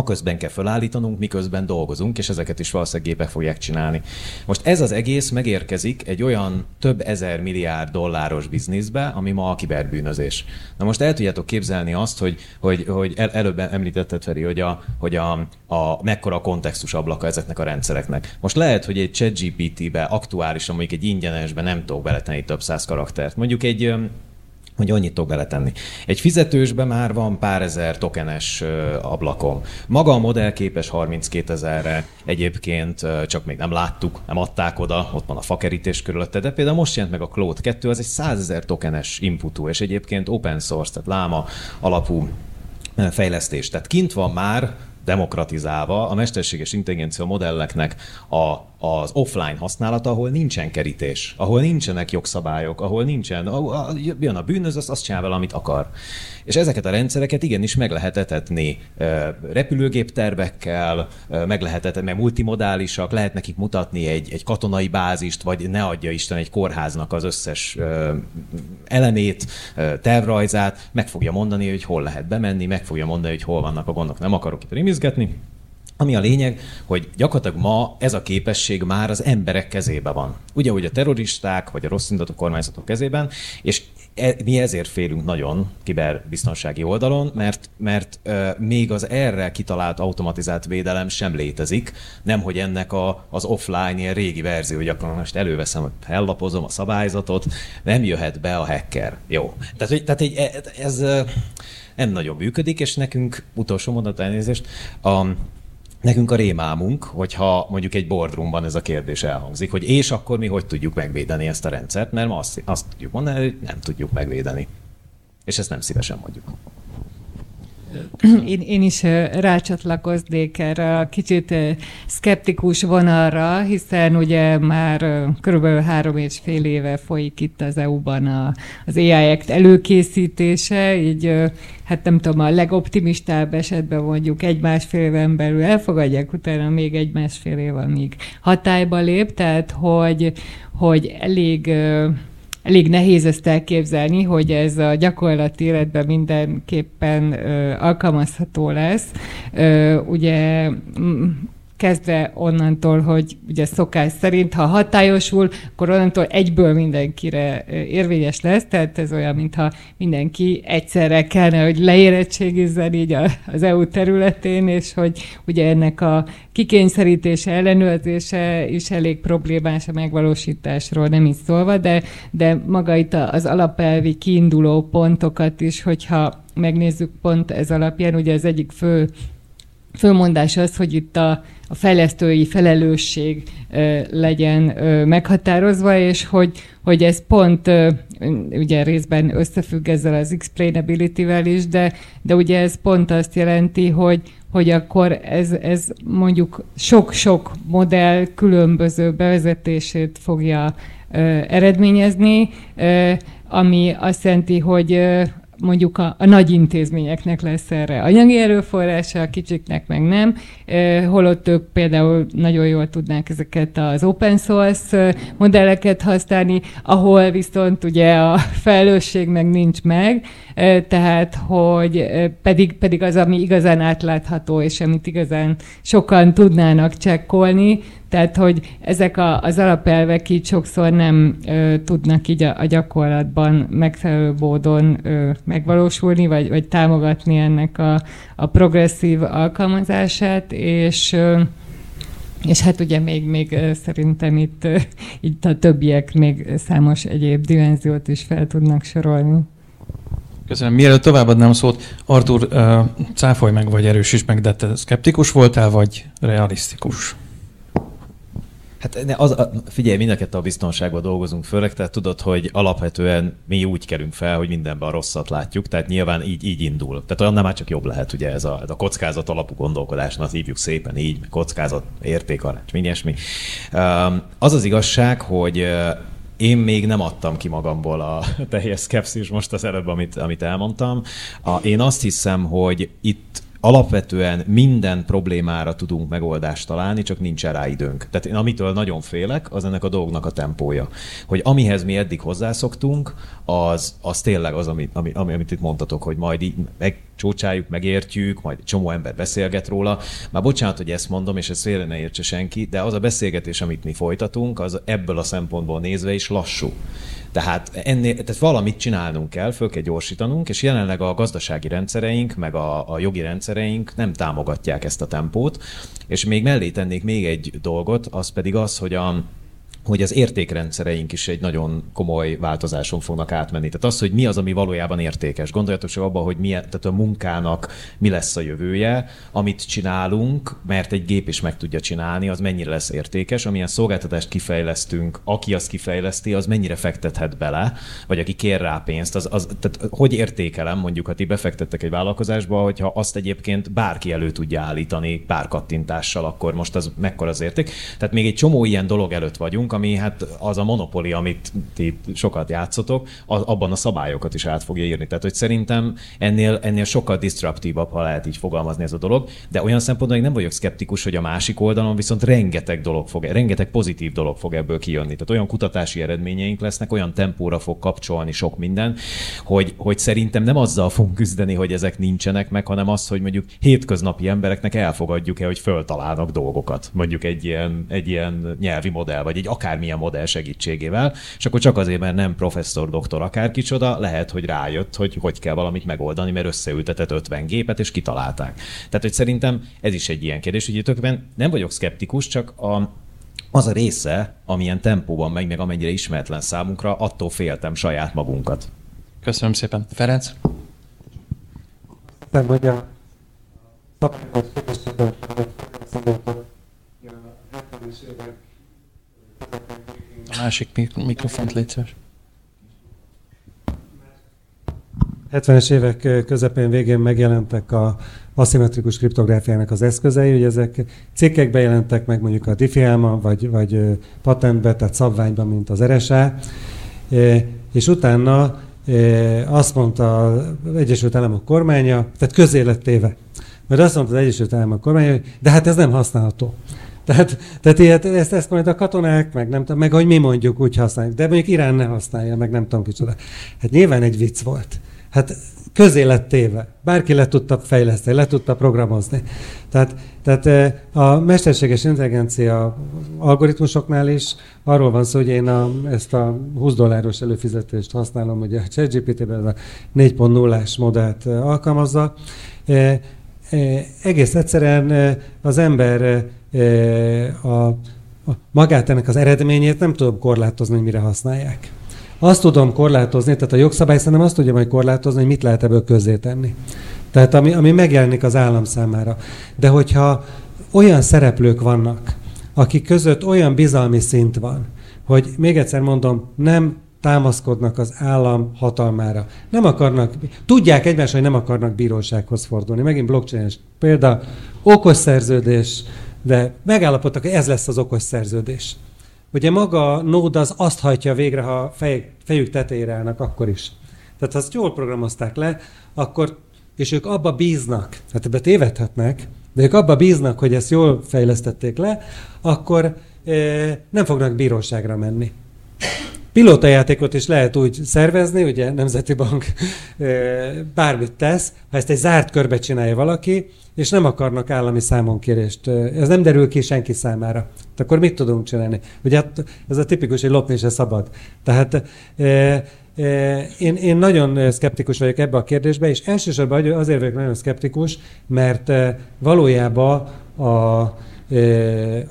aközben kell felállítanunk, miközben dolgozunk, és ezeket is valószínűleg gépek fogják csinálni. Most ez az egész megérkezik egy olyan több ezer milliárd dolláros bizniszbe, ami ma a kiberbűnözés. Na most el tudjátok képzelni azt, hogy, hogy, hogy el, előbb említetted, Feri, hogy, a, hogy a, a, mekkora a kontextus ablaka ezeknek a rendszereknek. Most lehet, hogy egy ChatGPT-be aktuálisan, mondjuk egy ingyenesbe nem tudok beletenni több száz karaktert. Mondjuk egy hogy annyit tudok beletenni. Egy fizetősben már van pár ezer tokenes ablakom. Maga a modell képes 32 ezerre, egyébként csak még nem láttuk, nem adták oda, ott van a fakerítés körülötte, de például most jelent meg a Cloud 2, az egy 100 ezer tokenes inputú, és egyébként open source, tehát láma alapú fejlesztés. Tehát kint van már demokratizálva a mesterséges intelligencia modelleknek a, az offline használata, ahol nincsen kerítés, ahol nincsenek jogszabályok, ahol nincsen, ahol jön a bűnöz, az azt csinál vele, amit akar. És ezeket a rendszereket igenis meg lehet etetni repülőgép tervekkel, meg lehet etetni, mert multimodálisak, lehet nekik mutatni egy, egy katonai bázist, vagy ne adja Isten egy kórháznak az összes elemét, tervrajzát, meg fogja mondani, hogy hol lehet bemenni, meg fogja mondani, hogy hol vannak a gondok. Nem akarok itt rimizgetni, ami a lényeg, hogy gyakorlatilag ma ez a képesség már az emberek kezébe van. Ugye, hogy a terroristák vagy a rossz indulatú kormányzatok kezében, és e, mi ezért félünk nagyon kiberbiztonsági oldalon, mert, mert e, még az erre kitalált automatizált védelem sem létezik, nem hogy ennek a, az offline ilyen régi verzió, akkor most előveszem, ellapozom a szabályzatot, nem jöhet be a hacker. Jó. Tehát, hogy, tehát egy, e, ez nem nagyon működik, és nekünk, utolsó mondat elnézést, a, Nekünk a rémámunk, hogyha mondjuk egy boardroomban ez a kérdés elhangzik, hogy és akkor mi hogy tudjuk megvédeni ezt a rendszert, mert azt, azt tudjuk mondani, hogy nem tudjuk megvédeni. És ezt nem szívesen mondjuk. Én, én is rácsatlakoznék erre a kicsit szkeptikus vonalra, hiszen ugye már körülbelül három és fél éve folyik itt az EU-ban a, az AI Act előkészítése, így hát nem tudom, a legoptimistább esetben mondjuk egy-másfél éven belül elfogadják, utána még egy-másfél év, amíg hatályba lép, tehát hogy, hogy elég elég nehéz ezt elképzelni, hogy ez a gyakorlati életben mindenképpen ö, alkalmazható lesz. Ö, ugye kezdve onnantól, hogy ugye szokás szerint, ha hatályosul, akkor onnantól egyből mindenkire érvényes lesz, tehát ez olyan, mintha mindenki egyszerre kellene, hogy leérettségizzen így az EU területén, és hogy ugye ennek a kikényszerítése, ellenőrzése is elég problémás a megvalósításról, nem is szólva, de, de maga itt az alapelvi kiinduló pontokat is, hogyha megnézzük pont ez alapján, ugye az egyik fő fölmondás az, hogy itt a, a fejlesztői felelősség legyen meghatározva, és hogy, hogy ez pont ugye részben összefügg ezzel az explainability-vel is, de, de ugye ez pont azt jelenti, hogy, hogy akkor ez, ez mondjuk sok-sok modell különböző bevezetését fogja eredményezni, ami azt jelenti, hogy mondjuk a, a nagy intézményeknek lesz erre anyagi erőforrása, a kicsiknek meg nem, holott ők például nagyon jól tudnák ezeket az open source modelleket használni, ahol viszont ugye a felelősség meg nincs meg, tehát hogy pedig, pedig az, ami igazán átlátható, és amit igazán sokan tudnának csekkolni, tehát, hogy ezek a, az alapelvek így sokszor nem ö, tudnak így a, a gyakorlatban megfelelő módon ö, megvalósulni, vagy, vagy támogatni ennek a, a progresszív alkalmazását, és ö, És hát ugye még, még szerintem itt, itt a többiek még számos egyéb dimenziót is fel tudnak sorolni. Köszönöm. Mielőtt továbbadnám szót, Artur, cáfolj meg, vagy erősíts meg, de te szkeptikus voltál, vagy realisztikus? Hát ne, az, figyelj, mind a a biztonságban dolgozunk főleg, tehát tudod, hogy alapvetően mi úgy kerünk fel, hogy mindenben a rosszat látjuk, tehát nyilván így, így indul. Tehát annál már csak jobb lehet, ugye ez a, ez a kockázat alapú gondolkodás, azt hívjuk szépen így, kockázat, értékaráncs, ilyesmi. Az az igazság, hogy én még nem adtam ki magamból a teljes szkepszis most az előbb, amit, amit elmondtam. A, én azt hiszem, hogy itt alapvetően minden problémára tudunk megoldást találni, csak nincs rá időnk. Tehát én amitől nagyon félek, az ennek a dolgnak a tempója. Hogy amihez mi eddig hozzászoktunk, az, az tényleg az, amit, ami, ami, amit itt mondtatok, hogy majd így megcsócsáljuk, megértjük, majd egy csomó ember beszélget róla. Már bocsánat, hogy ezt mondom, és ezt félre ne értse senki, de az a beszélgetés, amit mi folytatunk, az ebből a szempontból nézve is lassú. Tehát, ennél, tehát valamit csinálnunk kell, föl kell gyorsítanunk, és jelenleg a gazdasági rendszereink, meg a, a jogi rendszereink nem támogatják ezt a tempót, és még mellé tennék még egy dolgot, az pedig az, hogy a, hogy az értékrendszereink is egy nagyon komoly változáson fognak átmenni. Tehát az, hogy mi az, ami valójában értékes. Gondoljatok csak abba, hogy milyen, tehát a munkának mi lesz a jövője, amit csinálunk, mert egy gép is meg tudja csinálni, az mennyire lesz értékes, amilyen szolgáltatást kifejlesztünk, aki azt kifejleszti, az mennyire fektethet bele, vagy aki kér rá pénzt, az, az tehát hogy értékelem, mondjuk, ha ti befektettek egy vállalkozásba, hogyha azt egyébként bárki elő tudja állítani pár kattintással, akkor most az mekkora az érték. Tehát még egy csomó ilyen dolog előtt vagyunk, ami hát az a monopoli, amit ti sokat játszotok, az, abban a szabályokat is át fogja írni. Tehát, hogy szerintem ennél, ennél sokkal disruptívabb, ha lehet így fogalmazni ez a dolog, de olyan szempontból még nem vagyok szkeptikus, hogy a másik oldalon viszont rengeteg dolog fog, rengeteg pozitív dolog fog ebből kijönni. Tehát olyan kutatási eredményeink lesznek, olyan tempóra fog kapcsolni sok minden, hogy, hogy szerintem nem azzal fogunk küzdeni, hogy ezek nincsenek meg, hanem az, hogy mondjuk hétköznapi embereknek elfogadjuk-e, hogy föltalálnak dolgokat. Mondjuk egy ilyen, egy ilyen nyelvi modell, vagy egy akármilyen modell segítségével, és akkor csak azért, mert nem professzor, doktor, akárkicsoda, lehet, hogy rájött, hogy hogy kell valamit megoldani, mert összeültetett 50 gépet, és kitalálták. Tehát, hogy szerintem ez is egy ilyen kérdés, hogy nem vagyok szkeptikus, csak a, az a része, amilyen tempóban megy, meg amennyire ismeretlen számunkra, attól féltem saját magunkat. Köszönöm szépen. Ferenc? Nem, hogy a a másik mikrofont légy 70-es évek közepén végén megjelentek a aszimmetrikus kriptográfiának az eszközei, hogy ezek cikkekbe jelentek meg mondjuk a diffie vagy, vagy patentbe, tehát szabványban, mint az RSA, és utána azt mondta az Egyesült Államok kormánya, tehát közé lett téve, mert azt mondta az Egyesült Államok kormánya, hogy de hát ez nem használható. Tehát, tehát ilyet, ezt, ezt majd a katonák, meg nem tudom, meg hogy mi mondjuk úgy használjuk, de mondjuk Irán ne használja, meg nem tudom kicsoda. Hát nyilván egy vicc volt. Hát közé lett téve. Bárki le tudta fejleszteni, le tudta programozni. Tehát, tehát eh, a mesterséges intelligencia algoritmusoknál is arról van szó, hogy én a, ezt a 20 dolláros előfizetést használom, hogy a ChatGPT-ben a 4.0-ás modellt eh, alkalmazza. Eh, egész egyszerűen az ember a, a magát ennek az eredményét nem tudom korlátozni, hogy mire használják. Azt tudom korlátozni, tehát a jogszabály szerintem azt tudja majd korlátozni, hogy mit lehet ebből tenni. Tehát ami, ami megjelenik az állam számára. De hogyha olyan szereplők vannak, akik között olyan bizalmi szint van, hogy még egyszer mondom, nem támaszkodnak az állam hatalmára. Nem akarnak, tudják egymás, hogy nem akarnak bírósághoz fordulni. Megint blockchain példa, okos szerződés, de megállapodtak, hogy ez lesz az okos szerződés. Ugye maga Node az azt hajtja végre, ha fej, fejük tetejére állnak, akkor is. Tehát ha azt jól programozták le, akkor, és ők abba bíznak, hát ebbe tévedhetnek, de ők abba bíznak, hogy ezt jól fejlesztették le, akkor e, nem fognak bíróságra menni. Pilótajátékot is lehet úgy szervezni, ugye Nemzeti Bank [LAUGHS] bármit tesz, ha ezt egy zárt körbe csinálja valaki, és nem akarnak állami számonkérést. Ez nem derül ki senki számára. De akkor mit tudunk csinálni? Ugye hát ez a tipikus, hogy lopni se szabad. Tehát én, én nagyon szkeptikus vagyok ebbe a kérdésbe, és elsősorban azért vagyok nagyon szkeptikus, mert valójában a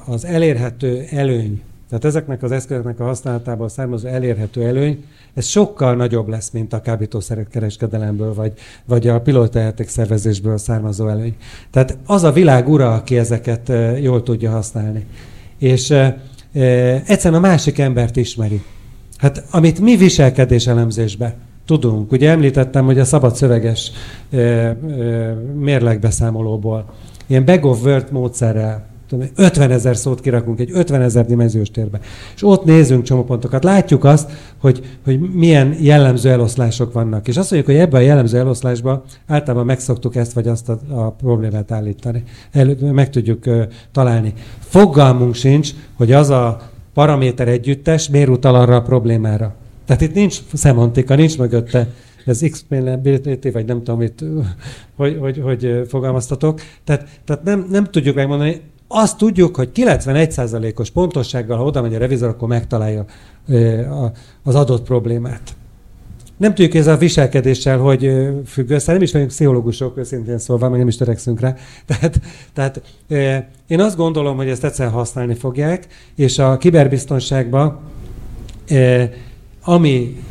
az elérhető előny, tehát ezeknek az eszközöknek a használatából származó elérhető előny, ez sokkal nagyobb lesz, mint a kábítószerek kereskedelemből, vagy, vagy a pilótajáték szervezésből származó előny. Tehát az a világ ura, aki ezeket jól tudja használni. És e, egyszerűen a másik embert ismeri. Hát amit mi viselkedés elemzésbe tudunk, ugye említettem, hogy a szabad szöveges e, e, mérlegbeszámolóból ilyen bag of word módszerrel 50 ezer szót kirakunk egy 50 ezer dimenziós térbe. És ott nézünk csomópontokat. Látjuk azt, hogy, hogy milyen jellemző eloszlások vannak. És azt mondjuk, hogy ebben a jellemző eloszlásban általában megszoktuk ezt vagy azt a, a problémát állítani. El, meg tudjuk uh, találni. Fogalmunk sincs, hogy az a paraméter együttes miért utal arra a problémára. Tehát itt nincs szemantika, nincs mögötte ez explainability, vagy nem tudom, itt, hogy, hogy, hogy fogalmaztatok. Tehát, tehát nem, nem tudjuk megmondani, azt tudjuk, hogy 91%-os pontossággal, ha oda megy a revizor, akkor megtalálja az adott problémát. Nem tudjuk ez a viselkedéssel, hogy függ össze, nem is vagyunk pszichológusok, őszintén szólva, meg nem is törekszünk rá. [LAUGHS] Tehát, tehát én azt gondolom, hogy ezt egyszer használni fogják, és a kiberbiztonságban, ami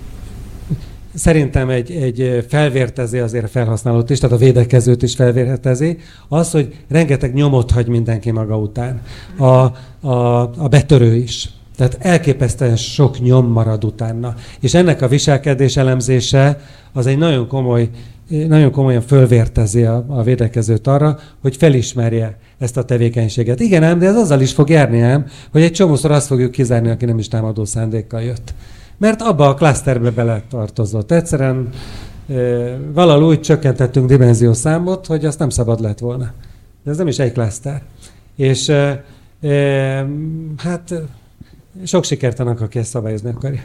szerintem egy, egy felvértezi azért felhasználót is, tehát a védekezőt is felvértezi, az, hogy rengeteg nyomot hagy mindenki maga után. A, a, a betörő is. Tehát elképesztően sok nyom marad utána. És ennek a viselkedés elemzése az egy nagyon komoly, nagyon komolyan fölvértezi a, a védekezőt arra, hogy felismerje ezt a tevékenységet. Igen ám, de ez azzal is fog járni ám, hogy egy csomószor azt fogjuk kizárni, aki nem is támadó szándékkal jött mert abba a klaszterbe bele tartozott. Egyszerűen valahol úgy csökkentettünk dimenziószámot, hogy azt nem szabad lett volna. De ez nem is egy klaszter. És e, e, hát sok sikert annak, aki ezt szabályozni akarja.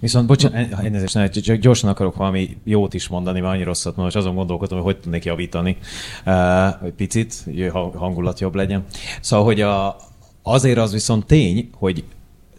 Viszont bocsánat, elnézést, csak gyorsan akarok valami jót is mondani, mert annyi rosszat mondom, és azon gondolkodom, hogy hogy tudnék javítani, hogy picit, hangulat jobb legyen. Szóval, hogy a, azért az viszont tény, hogy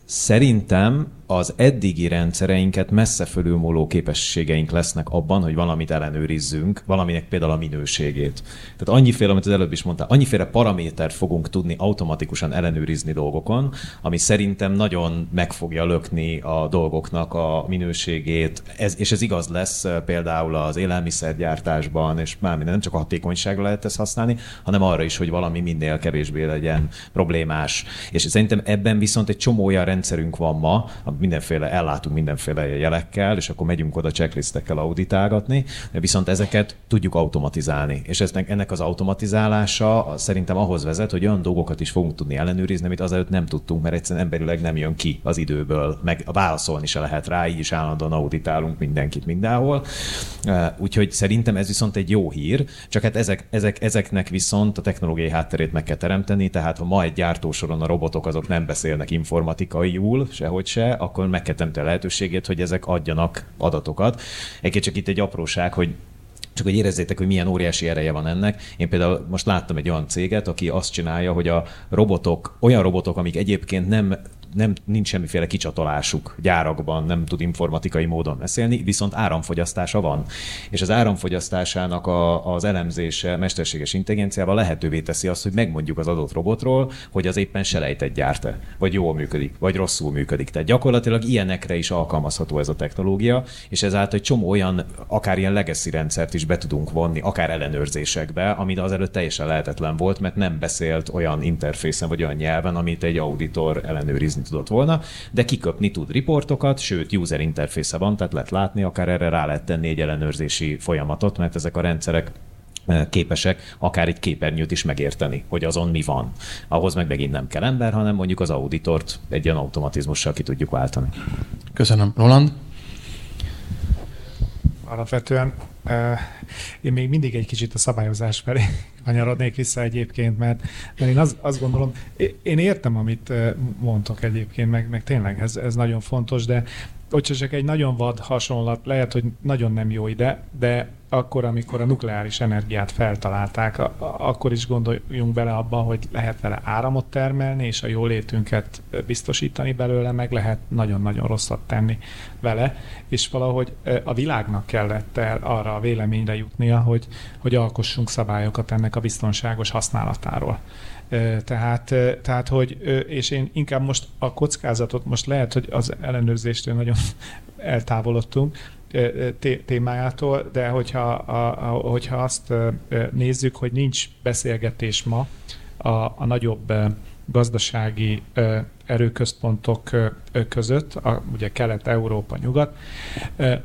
szerintem az eddigi rendszereinket messze fölülmúló képességeink lesznek abban, hogy valamit ellenőrizzünk, valaminek például a minőségét. Tehát annyiféle, amit az előbb is mondtál, annyiféle paramétert fogunk tudni automatikusan ellenőrizni dolgokon, ami szerintem nagyon meg fogja lökni a dolgoknak a minőségét, ez, és ez igaz lesz eh, például az élelmiszergyártásban, és már minden, nem csak a hatékonyságra lehet ezt használni, hanem arra is, hogy valami minél kevésbé legyen problémás. És szerintem ebben viszont egy csomó olyan rendszerünk van ma, mindenféle, ellátunk mindenféle jelekkel, és akkor megyünk oda checklistekkel auditálgatni, viszont ezeket tudjuk automatizálni. És eznek, ennek az automatizálása szerintem ahhoz vezet, hogy olyan dolgokat is fogunk tudni ellenőrizni, amit azelőtt nem tudtunk, mert egyszerűen emberileg nem jön ki az időből, meg válaszolni se lehet rá, így is állandóan auditálunk mindenkit mindenhol. Úgyhogy szerintem ez viszont egy jó hír, csak hát ezek, ezek, ezeknek viszont a technológiai hátterét meg kell teremteni, tehát ha ma egy gyártósoron a robotok azok nem beszélnek informatikaiul, sehogy se, akkor meg a lehetőségét, hogy ezek adjanak adatokat. Egyébként csak itt egy apróság, hogy csak hogy érezzétek, hogy milyen óriási ereje van ennek. Én például most láttam egy olyan céget, aki azt csinálja, hogy a robotok, olyan robotok, amik egyébként nem nem, nincs semmiféle kicsatolásuk gyárakban, nem tud informatikai módon beszélni, viszont áramfogyasztása van. És az áramfogyasztásának a, az elemzése mesterséges intelligenciával lehetővé teszi azt, hogy megmondjuk az adott robotról, hogy az éppen selejtet gyárt-e, vagy jól működik, vagy rosszul működik. Tehát gyakorlatilag ilyenekre is alkalmazható ez a technológia, és ezáltal egy csomó olyan, akár ilyen legacy rendszert is be tudunk vonni, akár ellenőrzésekbe, amit azelőtt teljesen lehetetlen volt, mert nem beszélt olyan interfészen vagy olyan nyelven, amit egy auditor ellenőrizni ellenőrizni tudott volna, de kiköpni tud riportokat, sőt, user interfésze van, tehát lehet látni, akár erre rá lehet tenni egy ellenőrzési folyamatot, mert ezek a rendszerek eh, képesek akár egy képernyőt is megérteni, hogy azon mi van. Ahhoz meg megint nem kell ember, hanem mondjuk az auditort egy ilyen automatizmussal ki tudjuk váltani. Köszönöm. Roland? Alapvetően én még mindig egy kicsit a szabályozás felé [LAUGHS] kanyarodnék vissza egyébként, mert, mert én az, azt gondolom, én értem, amit mondtok egyébként, meg, meg tényleg ez, ez nagyon fontos, de hogyha csak egy nagyon vad hasonlat, lehet, hogy nagyon nem jó ide, de akkor, amikor a nukleáris energiát feltalálták, a, a, akkor is gondoljunk bele abba, hogy lehet vele áramot termelni, és a jólétünket biztosítani belőle, meg lehet nagyon-nagyon rosszat tenni vele, és valahogy a világnak kellett el arra a véleményre jutnia, hogy, hogy alkossunk szabályokat ennek a biztonságos használatáról. Tehát, tehát, hogy, és én inkább most a kockázatot, most lehet, hogy az ellenőrzéstől nagyon [LAUGHS] eltávolodtunk, témájától, de hogyha, a, a, hogyha azt nézzük, hogy nincs beszélgetés ma a, a nagyobb gazdasági erőközpontok között, a, ugye Kelet-Európa, Nyugat,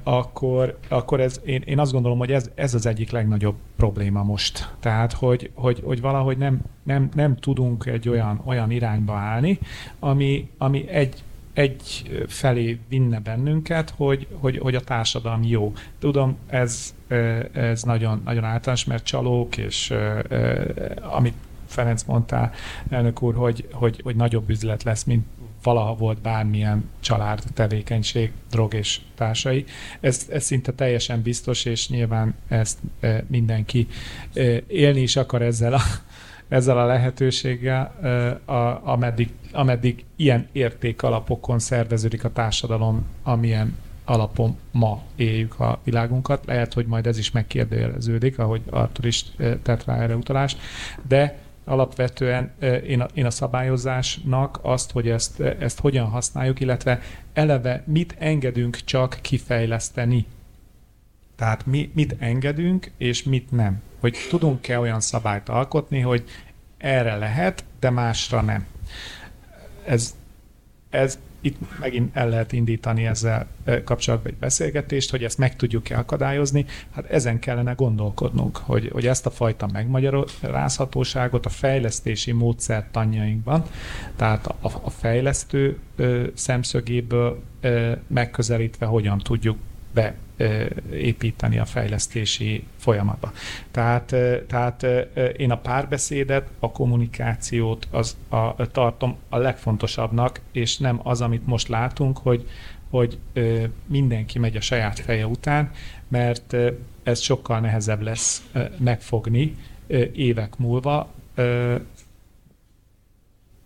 akkor, akkor ez, én, én azt gondolom, hogy ez, ez az egyik legnagyobb probléma most. Tehát, hogy, hogy, hogy valahogy nem, nem, nem tudunk egy olyan, olyan irányba állni, ami, ami egy, egy felé vinne bennünket, hogy, hogy, hogy a társadalom jó. Tudom, ez, ez nagyon, nagyon általános, mert csalók, és amit Ferenc mondta, elnök úr, hogy, hogy, hogy nagyobb üzlet lesz, mint valaha volt bármilyen család tevékenység, drog és társai. Ez, ez szinte teljesen biztos, és nyilván ezt e, mindenki e, élni is akar ezzel a, [LAUGHS] ezzel a lehetőséggel, e, a, ameddig, ameddig ilyen értékalapokon szerveződik a társadalom, amilyen alapon ma éljük a világunkat. Lehet, hogy majd ez is megkérdőjeleződik, ahogy Artur is tett rá erre utalást, de alapvetően én a, én a szabályozásnak azt, hogy ezt, ezt hogyan használjuk, illetve eleve mit engedünk csak kifejleszteni. Tehát mi, mit engedünk, és mit nem. Hogy tudunk-e olyan szabályt alkotni, hogy erre lehet, de másra nem. Ez, ez itt megint el lehet indítani ezzel kapcsolatban egy beszélgetést, hogy ezt meg tudjuk-e akadályozni. Hát ezen kellene gondolkodnunk, hogy, hogy ezt a fajta megmagyarázhatóságot a fejlesztési módszertanjainkban, tehát a, a fejlesztő ö, szemszögéből ö, megközelítve hogyan tudjuk beépíteni a fejlesztési folyamatba. Tehát, tehát én a párbeszédet, a kommunikációt az a, tartom a legfontosabbnak, és nem az, amit most látunk, hogy, hogy mindenki megy a saját feje után, mert ez sokkal nehezebb lesz megfogni évek múlva,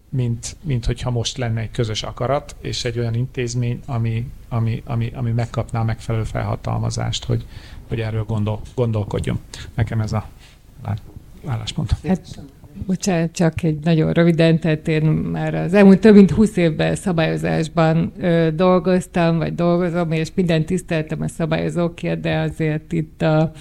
mint, mint hogyha most lenne egy közös akarat, és egy olyan intézmény, ami, ami, ami, ami megkapná megfelelő felhatalmazást, hogy, hogy erről gondol, gondolkodjon. Nekem ez a álláspontom. Hát, bocsánat, csak egy nagyon röviden, tehát én már az elmúlt több mint 20 évben szabályozásban ö, dolgoztam, vagy dolgozom, és minden tiszteltem a szabályozókért, de azért itt a,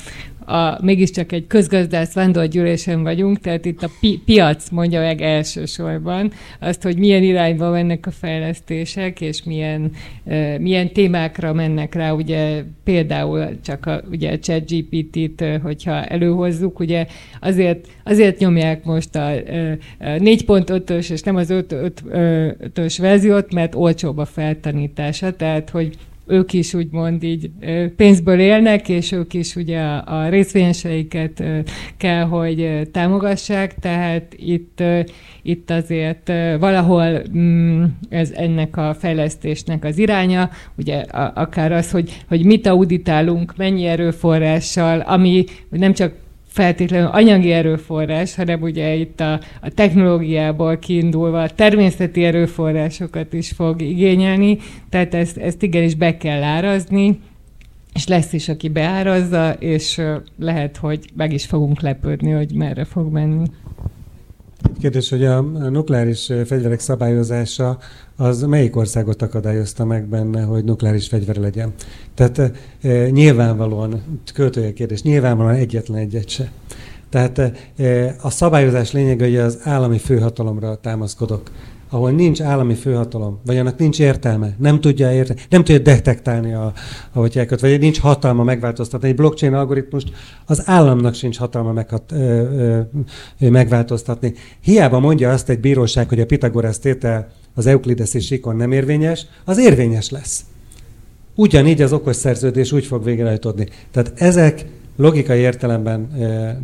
a, mégiscsak egy közgazdász vándorgyűlésen vagyunk, tehát itt a pi- piac mondja meg elsősorban azt, hogy milyen irányba mennek a fejlesztések, és milyen, uh, milyen témákra mennek rá, ugye például csak a, ugye a chat GPT-t, hogyha előhozzuk, ugye azért, azért nyomják most a, a 4.5-ös és nem az 5.5-ös verziót, mert olcsóbb a feltanítása, tehát hogy ők is úgymond így pénzből élnek, és ők is ugye a, a részvényeseiket kell, hogy támogassák, tehát itt, itt azért valahol mm, ez ennek a fejlesztésnek az iránya, ugye akár az, hogy, hogy mit auditálunk, mennyi erőforrással, ami nem csak feltétlenül anyagi erőforrás, hanem ugye itt a, a technológiából kiindulva a természeti erőforrásokat is fog igényelni, tehát ezt, ezt igenis be kell árazni, és lesz is, aki beárazza, és lehet, hogy meg is fogunk lepődni, hogy merre fog menni. Kérdés, hogy a nukleáris fegyverek szabályozása az melyik országot akadályozta meg benne, hogy nukleáris fegyver legyen? Tehát e, nyilvánvalóan, költője kérdés, nyilvánvalóan egyetlen egyet se. Tehát e, a szabályozás lényege, hogy az állami főhatalomra támaszkodok ahol nincs állami főhatalom, vagy annak nincs értelme, nem tudja érte, nem tudja detektálni, a, ahogy elköt, vagy nincs hatalma megváltoztatni. Egy blockchain algoritmust az államnak sincs hatalma meghat, ö, ö, ö, megváltoztatni. Hiába mondja azt egy bíróság, hogy a Pitagoras tétel az euklideszi síkon nem érvényes, az érvényes lesz. Ugyanígy az okos szerződés úgy fog végrehajtódni. Tehát ezek logikai értelemben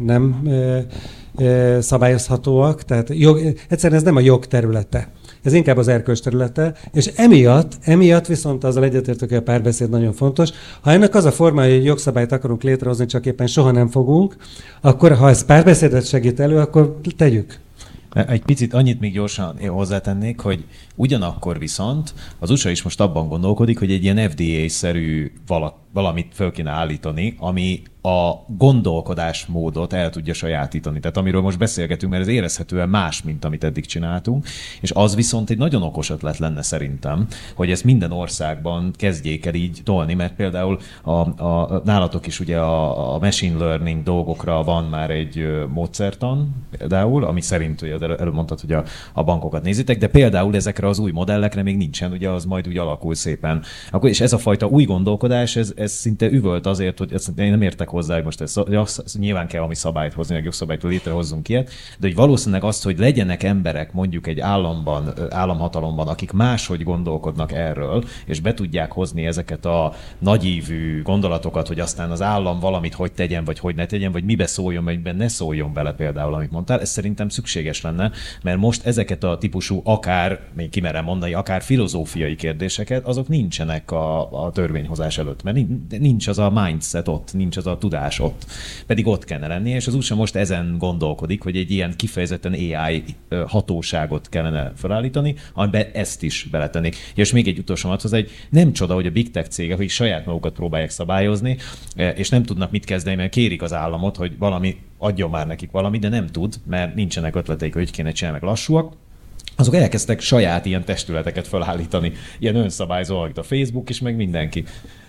nem szabályozhatóak, tehát jog, egyszerűen ez nem a jog területe. Ez inkább az erkölcs területe, és emiatt, emiatt viszont azzal egyetértök, hogy a párbeszéd nagyon fontos. Ha ennek az a formája, hogy jogszabályt akarunk létrehozni, csak éppen soha nem fogunk, akkor ha ez párbeszédet segít elő, akkor tegyük. Egy picit annyit még gyorsan hozzátennék, hogy ugyanakkor viszont az USA is most abban gondolkodik, hogy egy ilyen FDA-szerű valamit föl kéne állítani, ami a gondolkodásmódot el tudja sajátítani. Tehát amiről most beszélgetünk, mert ez érezhetően más, mint amit eddig csináltunk, és az viszont egy nagyon okos ötlet lenne szerintem, hogy ezt minden országban kezdjék el így tolni, mert például a, a, nálatok is ugye a, a machine learning dolgokra van már egy módszertan, például, ami szerint ugye előbb mondtad, hogy a, a bankokat nézitek, de például ezekre az új modellekre még nincsen, ugye az majd úgy alakul szépen. Akkor, és ez a fajta új gondolkodás, ez, ez szinte üvölt azért, hogy ezt én nem értek hozzá, hogy most ez, ez nyilván kell valami szabályt hozni, meg jogszabályt létrehozzunk ilyet, de hogy valószínűleg azt, hogy legyenek emberek mondjuk egy államban, államhatalomban, akik máshogy gondolkodnak erről, és be tudják hozni ezeket a nagyívű gondolatokat, hogy aztán az állam valamit hogy tegyen, vagy hogy ne tegyen, vagy mibe szóljon, vagy ne szóljon bele például, amit mondtál, ez szerintem szükséges lenne, mert most ezeket a típusú akár, még kimerem mondani, akár filozófiai kérdéseket, azok nincsenek a, a törvényhozás előtt, mert nincs az a mindset ott, nincs az a tudás ott. Pedig ott kellene lenni, és az USA most ezen gondolkodik, hogy egy ilyen kifejezetten AI hatóságot kellene felállítani, amiben ezt is beletennék. És még egy utolsó az egy nem csoda, hogy a big tech cégek, hogy saját magukat próbálják szabályozni, és nem tudnak mit kezdeni, mert kérik az államot, hogy valami adjon már nekik valami, de nem tud, mert nincsenek ötleteik, hogy kéne csinálni, meg lassúak azok elkezdtek saját ilyen testületeket felállítani, ilyen önszabályzó, a Facebook is, meg mindenki.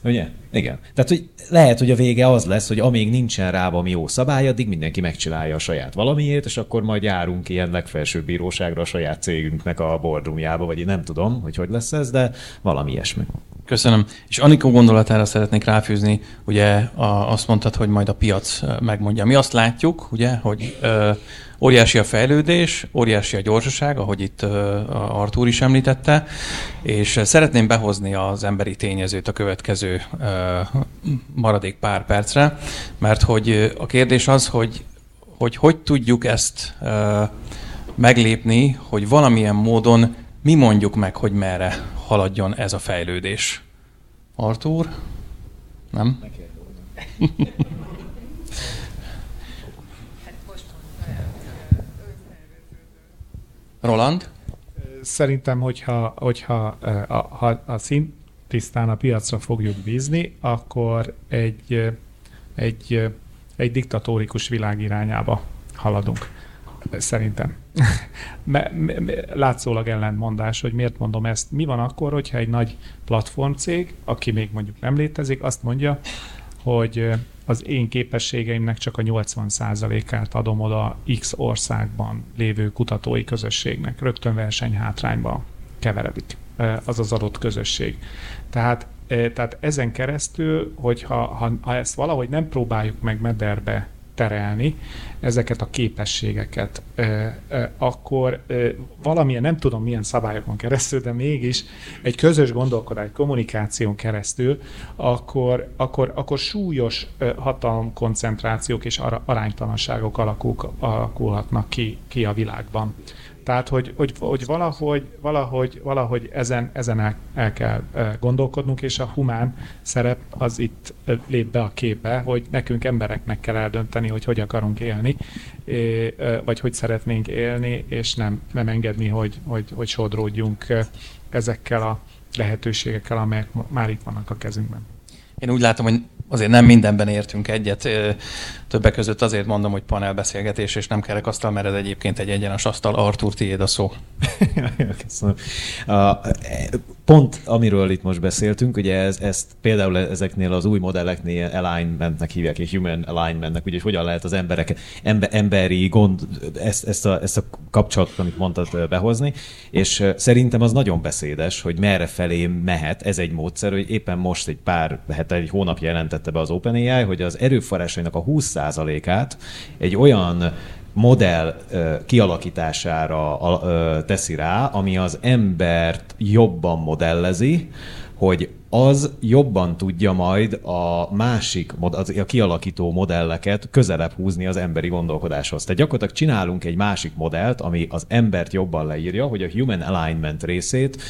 Ugye? Igen. Tehát, hogy lehet, hogy a vége az lesz, hogy amíg nincsen rá valami jó szabály, addig mindenki megcsinálja a saját valamiért, és akkor majd járunk ilyen legfelsőbb bíróságra a saját cégünknek a boardroomjába, vagy én nem tudom, hogy hogy lesz ez, de valami ilyesmi. Köszönöm. És Anikó gondolatára szeretnék ráfűzni, ugye a, azt mondtad, hogy majd a piac megmondja. Mi azt látjuk, ugye, hogy ö, Óriási a fejlődés, óriási a gyorsaság, ahogy itt Artúr is említette, és szeretném behozni az emberi tényezőt a következő maradék pár percre, mert hogy a kérdés az, hogy hogy, hogy tudjuk ezt meglépni, hogy valamilyen módon mi mondjuk meg, hogy merre haladjon ez a fejlődés. Artúr? Nem? Roland? Szerintem, hogyha, hogyha a, ha a szint tisztán a piacra fogjuk bízni, akkor egy, egy, egy diktatórikus világ irányába haladunk. Szerintem. [LAUGHS] Látszólag ellentmondás, hogy miért mondom ezt. Mi van akkor, hogyha egy nagy platformcég, aki még mondjuk nem létezik, azt mondja, hogy az én képességeimnek csak a 80%-át adom oda X országban lévő kutatói közösségnek. Rögtön versenyhátrányba keveredik az az adott közösség. Tehát, tehát ezen keresztül, hogyha ha, ha ezt valahogy nem próbáljuk meg mederbe terelni ezeket a képességeket, akkor valamilyen, nem tudom milyen szabályokon keresztül, de mégis egy közös gondolkodás, kommunikáción keresztül, akkor, akkor, akkor súlyos hatalomkoncentrációk és aránytalanságok alakul, alakulhatnak ki, ki a világban. Tehát, hogy, hogy, hogy valahogy, valahogy, valahogy ezen, ezen el, el kell gondolkodnunk, és a humán szerep az itt lép be a képbe, hogy nekünk embereknek kell eldönteni, hogy hogy akarunk élni, vagy hogy szeretnénk élni, és nem, nem engedni, hogy, hogy, hogy sodródjunk ezekkel a lehetőségekkel, amelyek már itt vannak a kezünkben. Én úgy látom, hogy azért nem mindenben értünk egyet. Többek között azért mondom, hogy panelbeszélgetés, és nem kerekasztal, mert ez egyébként egy egyenes asztal. Artur, tiéd a szó. [LAUGHS] Köszönöm. Pont amiről itt most beszéltünk, ugye ez, ezt például ezeknél az új modelleknél alignmentnek hívják, és human alignmentnek, ugye, hogy hogyan lehet az emberek, ember, emberi gond, ezt, ezt, a, ezt a kapcsolatot, amit mondtad, behozni, és szerintem az nagyon beszédes, hogy merre felé mehet, ez egy módszer, hogy éppen most egy pár hete, egy hónap jelentette be az OpenAI, hogy az erőforrásainak a 20%-át egy olyan modell kialakítására teszi rá, ami az embert jobban modellezi, hogy az jobban tudja majd a másik, a kialakító modelleket közelebb húzni az emberi gondolkodáshoz. Tehát gyakorlatilag csinálunk egy másik modellt, ami az embert jobban leírja, hogy a human alignment részét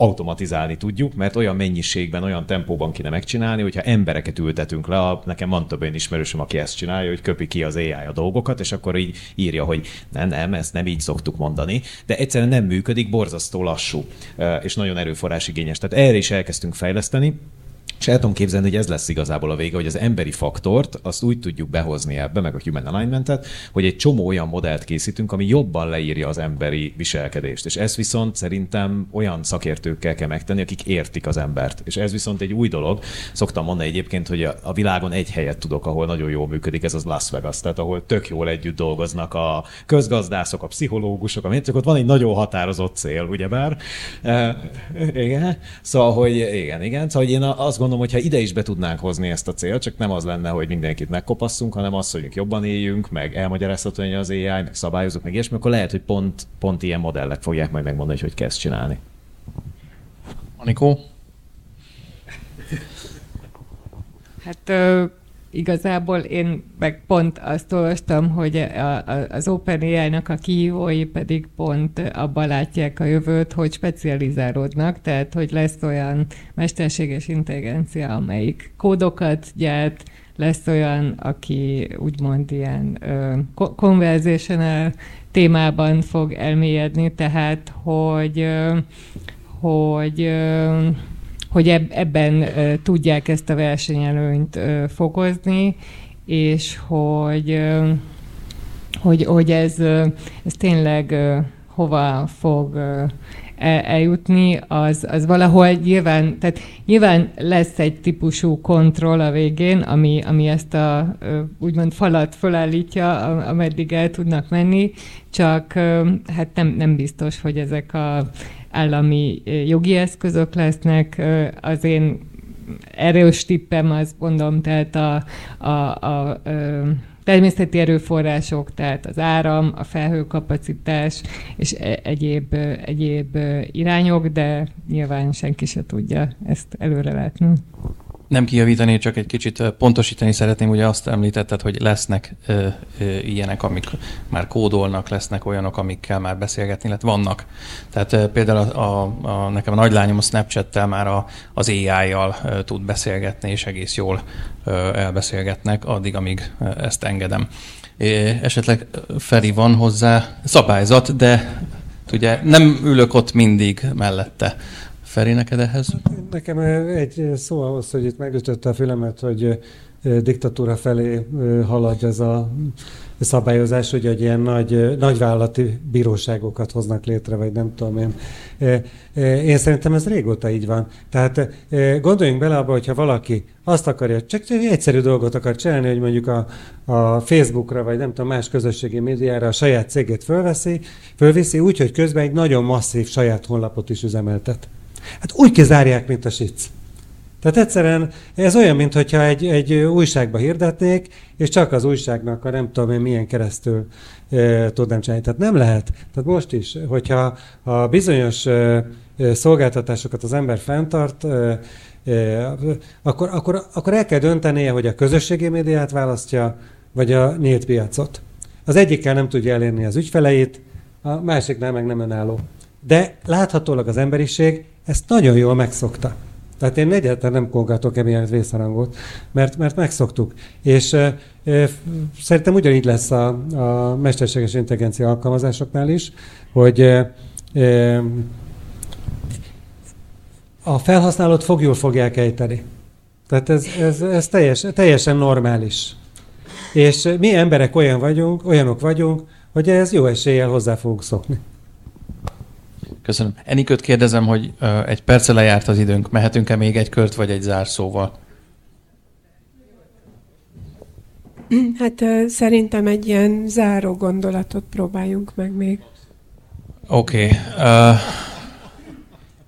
automatizálni tudjuk, mert olyan mennyiségben, olyan tempóban kéne megcsinálni, hogyha embereket ültetünk le, a, nekem van több olyan ismerősöm, aki ezt csinálja, hogy köpi ki az AI a dolgokat, és akkor így írja, hogy nem, nem, ezt nem így szoktuk mondani, de egyszerűen nem működik, borzasztó lassú, és nagyon erőforrás igényes. Tehát erre is elkezdtünk fejleszteni, És el tudom képzelni, hogy ez lesz igazából a vége, hogy az emberi faktort azt úgy tudjuk behozni ebbe, meg a human alignmentet, hogy egy csomó olyan modellt készítünk, ami jobban leírja az emberi viselkedést. És ez viszont szerintem olyan szakértőkkel kell megtenni, akik értik az embert. És ez viszont egy új dolog. Szoktam mondani egyébként, hogy a világon egy helyet tudok, ahol nagyon jól működik, ez az Las Vegas, tehát ahol tök jól együtt dolgoznak a közgazdászok, a pszichológusok, a csak ott van egy nagyon határozott cél, ugyebár. E, igen. Szóval, hogy igen, igen. Szóval, hogy én azt gondolom, gondolom, hogy ha ide is be tudnánk hozni ezt a célt, csak nem az lenne, hogy mindenkit megkopasszunk, hanem az, hogy jobban éljünk, meg elmagyarázható az AI, meg szabályozunk, meg ilyesmi, akkor lehet, hogy pont, pont ilyen modellek fogják majd megmondani, hogy hogy kezd csinálni. Anikó? Hát igazából én meg pont azt olvastam, hogy a, a, az OpenAI-nak a kihívói pedig pont abban látják a jövőt, hogy specializálódnak, tehát hogy lesz olyan mesterséges intelligencia, amelyik kódokat gyárt, lesz olyan, aki úgymond ilyen uh, conversational témában fog elmélyedni, tehát hogy, uh, hogy uh, hogy ebben tudják ezt a versenyelőnyt fokozni, és hogy, hogy, hogy ez, ez tényleg hova fog eljutni, az, az valahol nyilván, tehát nyilván lesz egy típusú kontroll a végén, ami, ami ezt a úgymond falat fölállítja, ameddig el tudnak menni, csak hát nem, nem biztos, hogy ezek a állami jogi eszközök lesznek. Az én erős tippem, azt mondom, tehát a, a, a, a természeti erőforrások, tehát az áram, a felhőkapacitás és e, egyéb, egyéb irányok, de nyilván senki se tudja ezt előre látni nem kijavítani, csak egy kicsit pontosítani szeretném, ugye azt említetted, hogy lesznek ö, ö, ilyenek, amik már kódolnak, lesznek olyanok, amikkel már beszélgetni lehet, vannak. Tehát ö, például a, a, a, nekem a nagylányom a Snapchat-tel már a, az AI-jal ö, tud beszélgetni, és egész jól ö, elbeszélgetnek, addig, amíg ezt engedem. É, esetleg Feri van hozzá szabályzat, de ugye nem ülök ott mindig mellette Feri, neked ehhez? Nekem egy szó ahhoz, hogy itt megütötte a fülemet, hogy diktatúra felé halad ez a szabályozás, hogy egy ilyen nagy, nagyvállalati bíróságokat hoznak létre, vagy nem tudom én. Én szerintem ez régóta így van. Tehát gondoljunk bele abba, hogyha valaki azt akarja, csak egy egyszerű dolgot akar csinálni, hogy mondjuk a, a Facebookra, vagy nem tudom, más közösségi médiára a saját cégét fölveszi, fölviszi, úgy, hogy közben egy nagyon masszív saját honlapot is üzemeltet. Hát úgy kizárják, mint a sic. Tehát egyszerűen ez olyan, mintha egy, egy újságba hirdetnék, és csak az újságnak a nem tudom én milyen keresztül e, tudnám csinálni. Tehát nem lehet. Tehát most is, hogyha a bizonyos e, szolgáltatásokat az ember fenntart, e, e, akkor, akkor, akkor el kell döntenie, hogy a közösségi médiát választja, vagy a nyílt piacot. Az egyikkel nem tudja elérni az ügyfeleit, a másiknál meg nem önálló. De láthatólag az emberiség ezt nagyon jól megszokta. Tehát én egyáltalán nem kongatok emiatt vészharangot, mert, mert megszoktuk. És e, e, szerintem ugyanígy lesz a, a mesterséges intelligencia alkalmazásoknál is, hogy e, a felhasználót fogjul fogják ejteni. Tehát ez, ez, ez teljes, teljesen normális. És mi emberek olyan vagyunk, olyanok vagyunk, hogy ez jó eséllyel hozzá fogunk szokni. Köszönöm. Enikőt kérdezem, hogy egy perce lejárt az időnk. Mehetünk-e még egy kört, vagy egy zárszóval? Hát szerintem egy ilyen záró gondolatot próbáljunk meg még. Oké. Okay. Uh,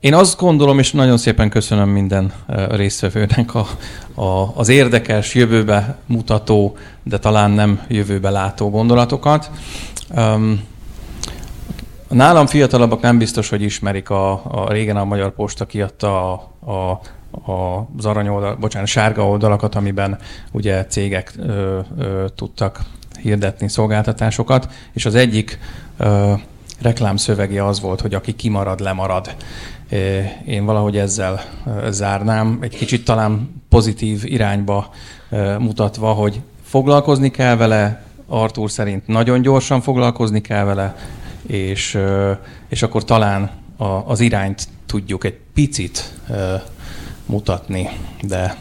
én azt gondolom, és nagyon szépen köszönöm minden résztvevőnek a, a, az érdekes, jövőbe mutató, de talán nem jövőbe látó gondolatokat. Um, Nálam fiatalabbak nem biztos, hogy ismerik a, a régen a Magyar Posta kiadta a, a a, az arany oldal, bocsánat, sárga oldalakat, amiben ugye cégek ö, ö, tudtak hirdetni szolgáltatásokat, és az egyik ö, reklámszövege az volt, hogy aki kimarad, lemarad. Én valahogy ezzel zárnám, egy kicsit talán pozitív irányba mutatva, hogy foglalkozni kell vele, Artur szerint nagyon gyorsan foglalkozni kell vele, és, és akkor talán a, az irányt tudjuk egy picit mutatni, de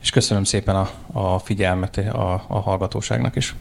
és köszönöm szépen a, a figyelmet a, a hallgatóságnak is.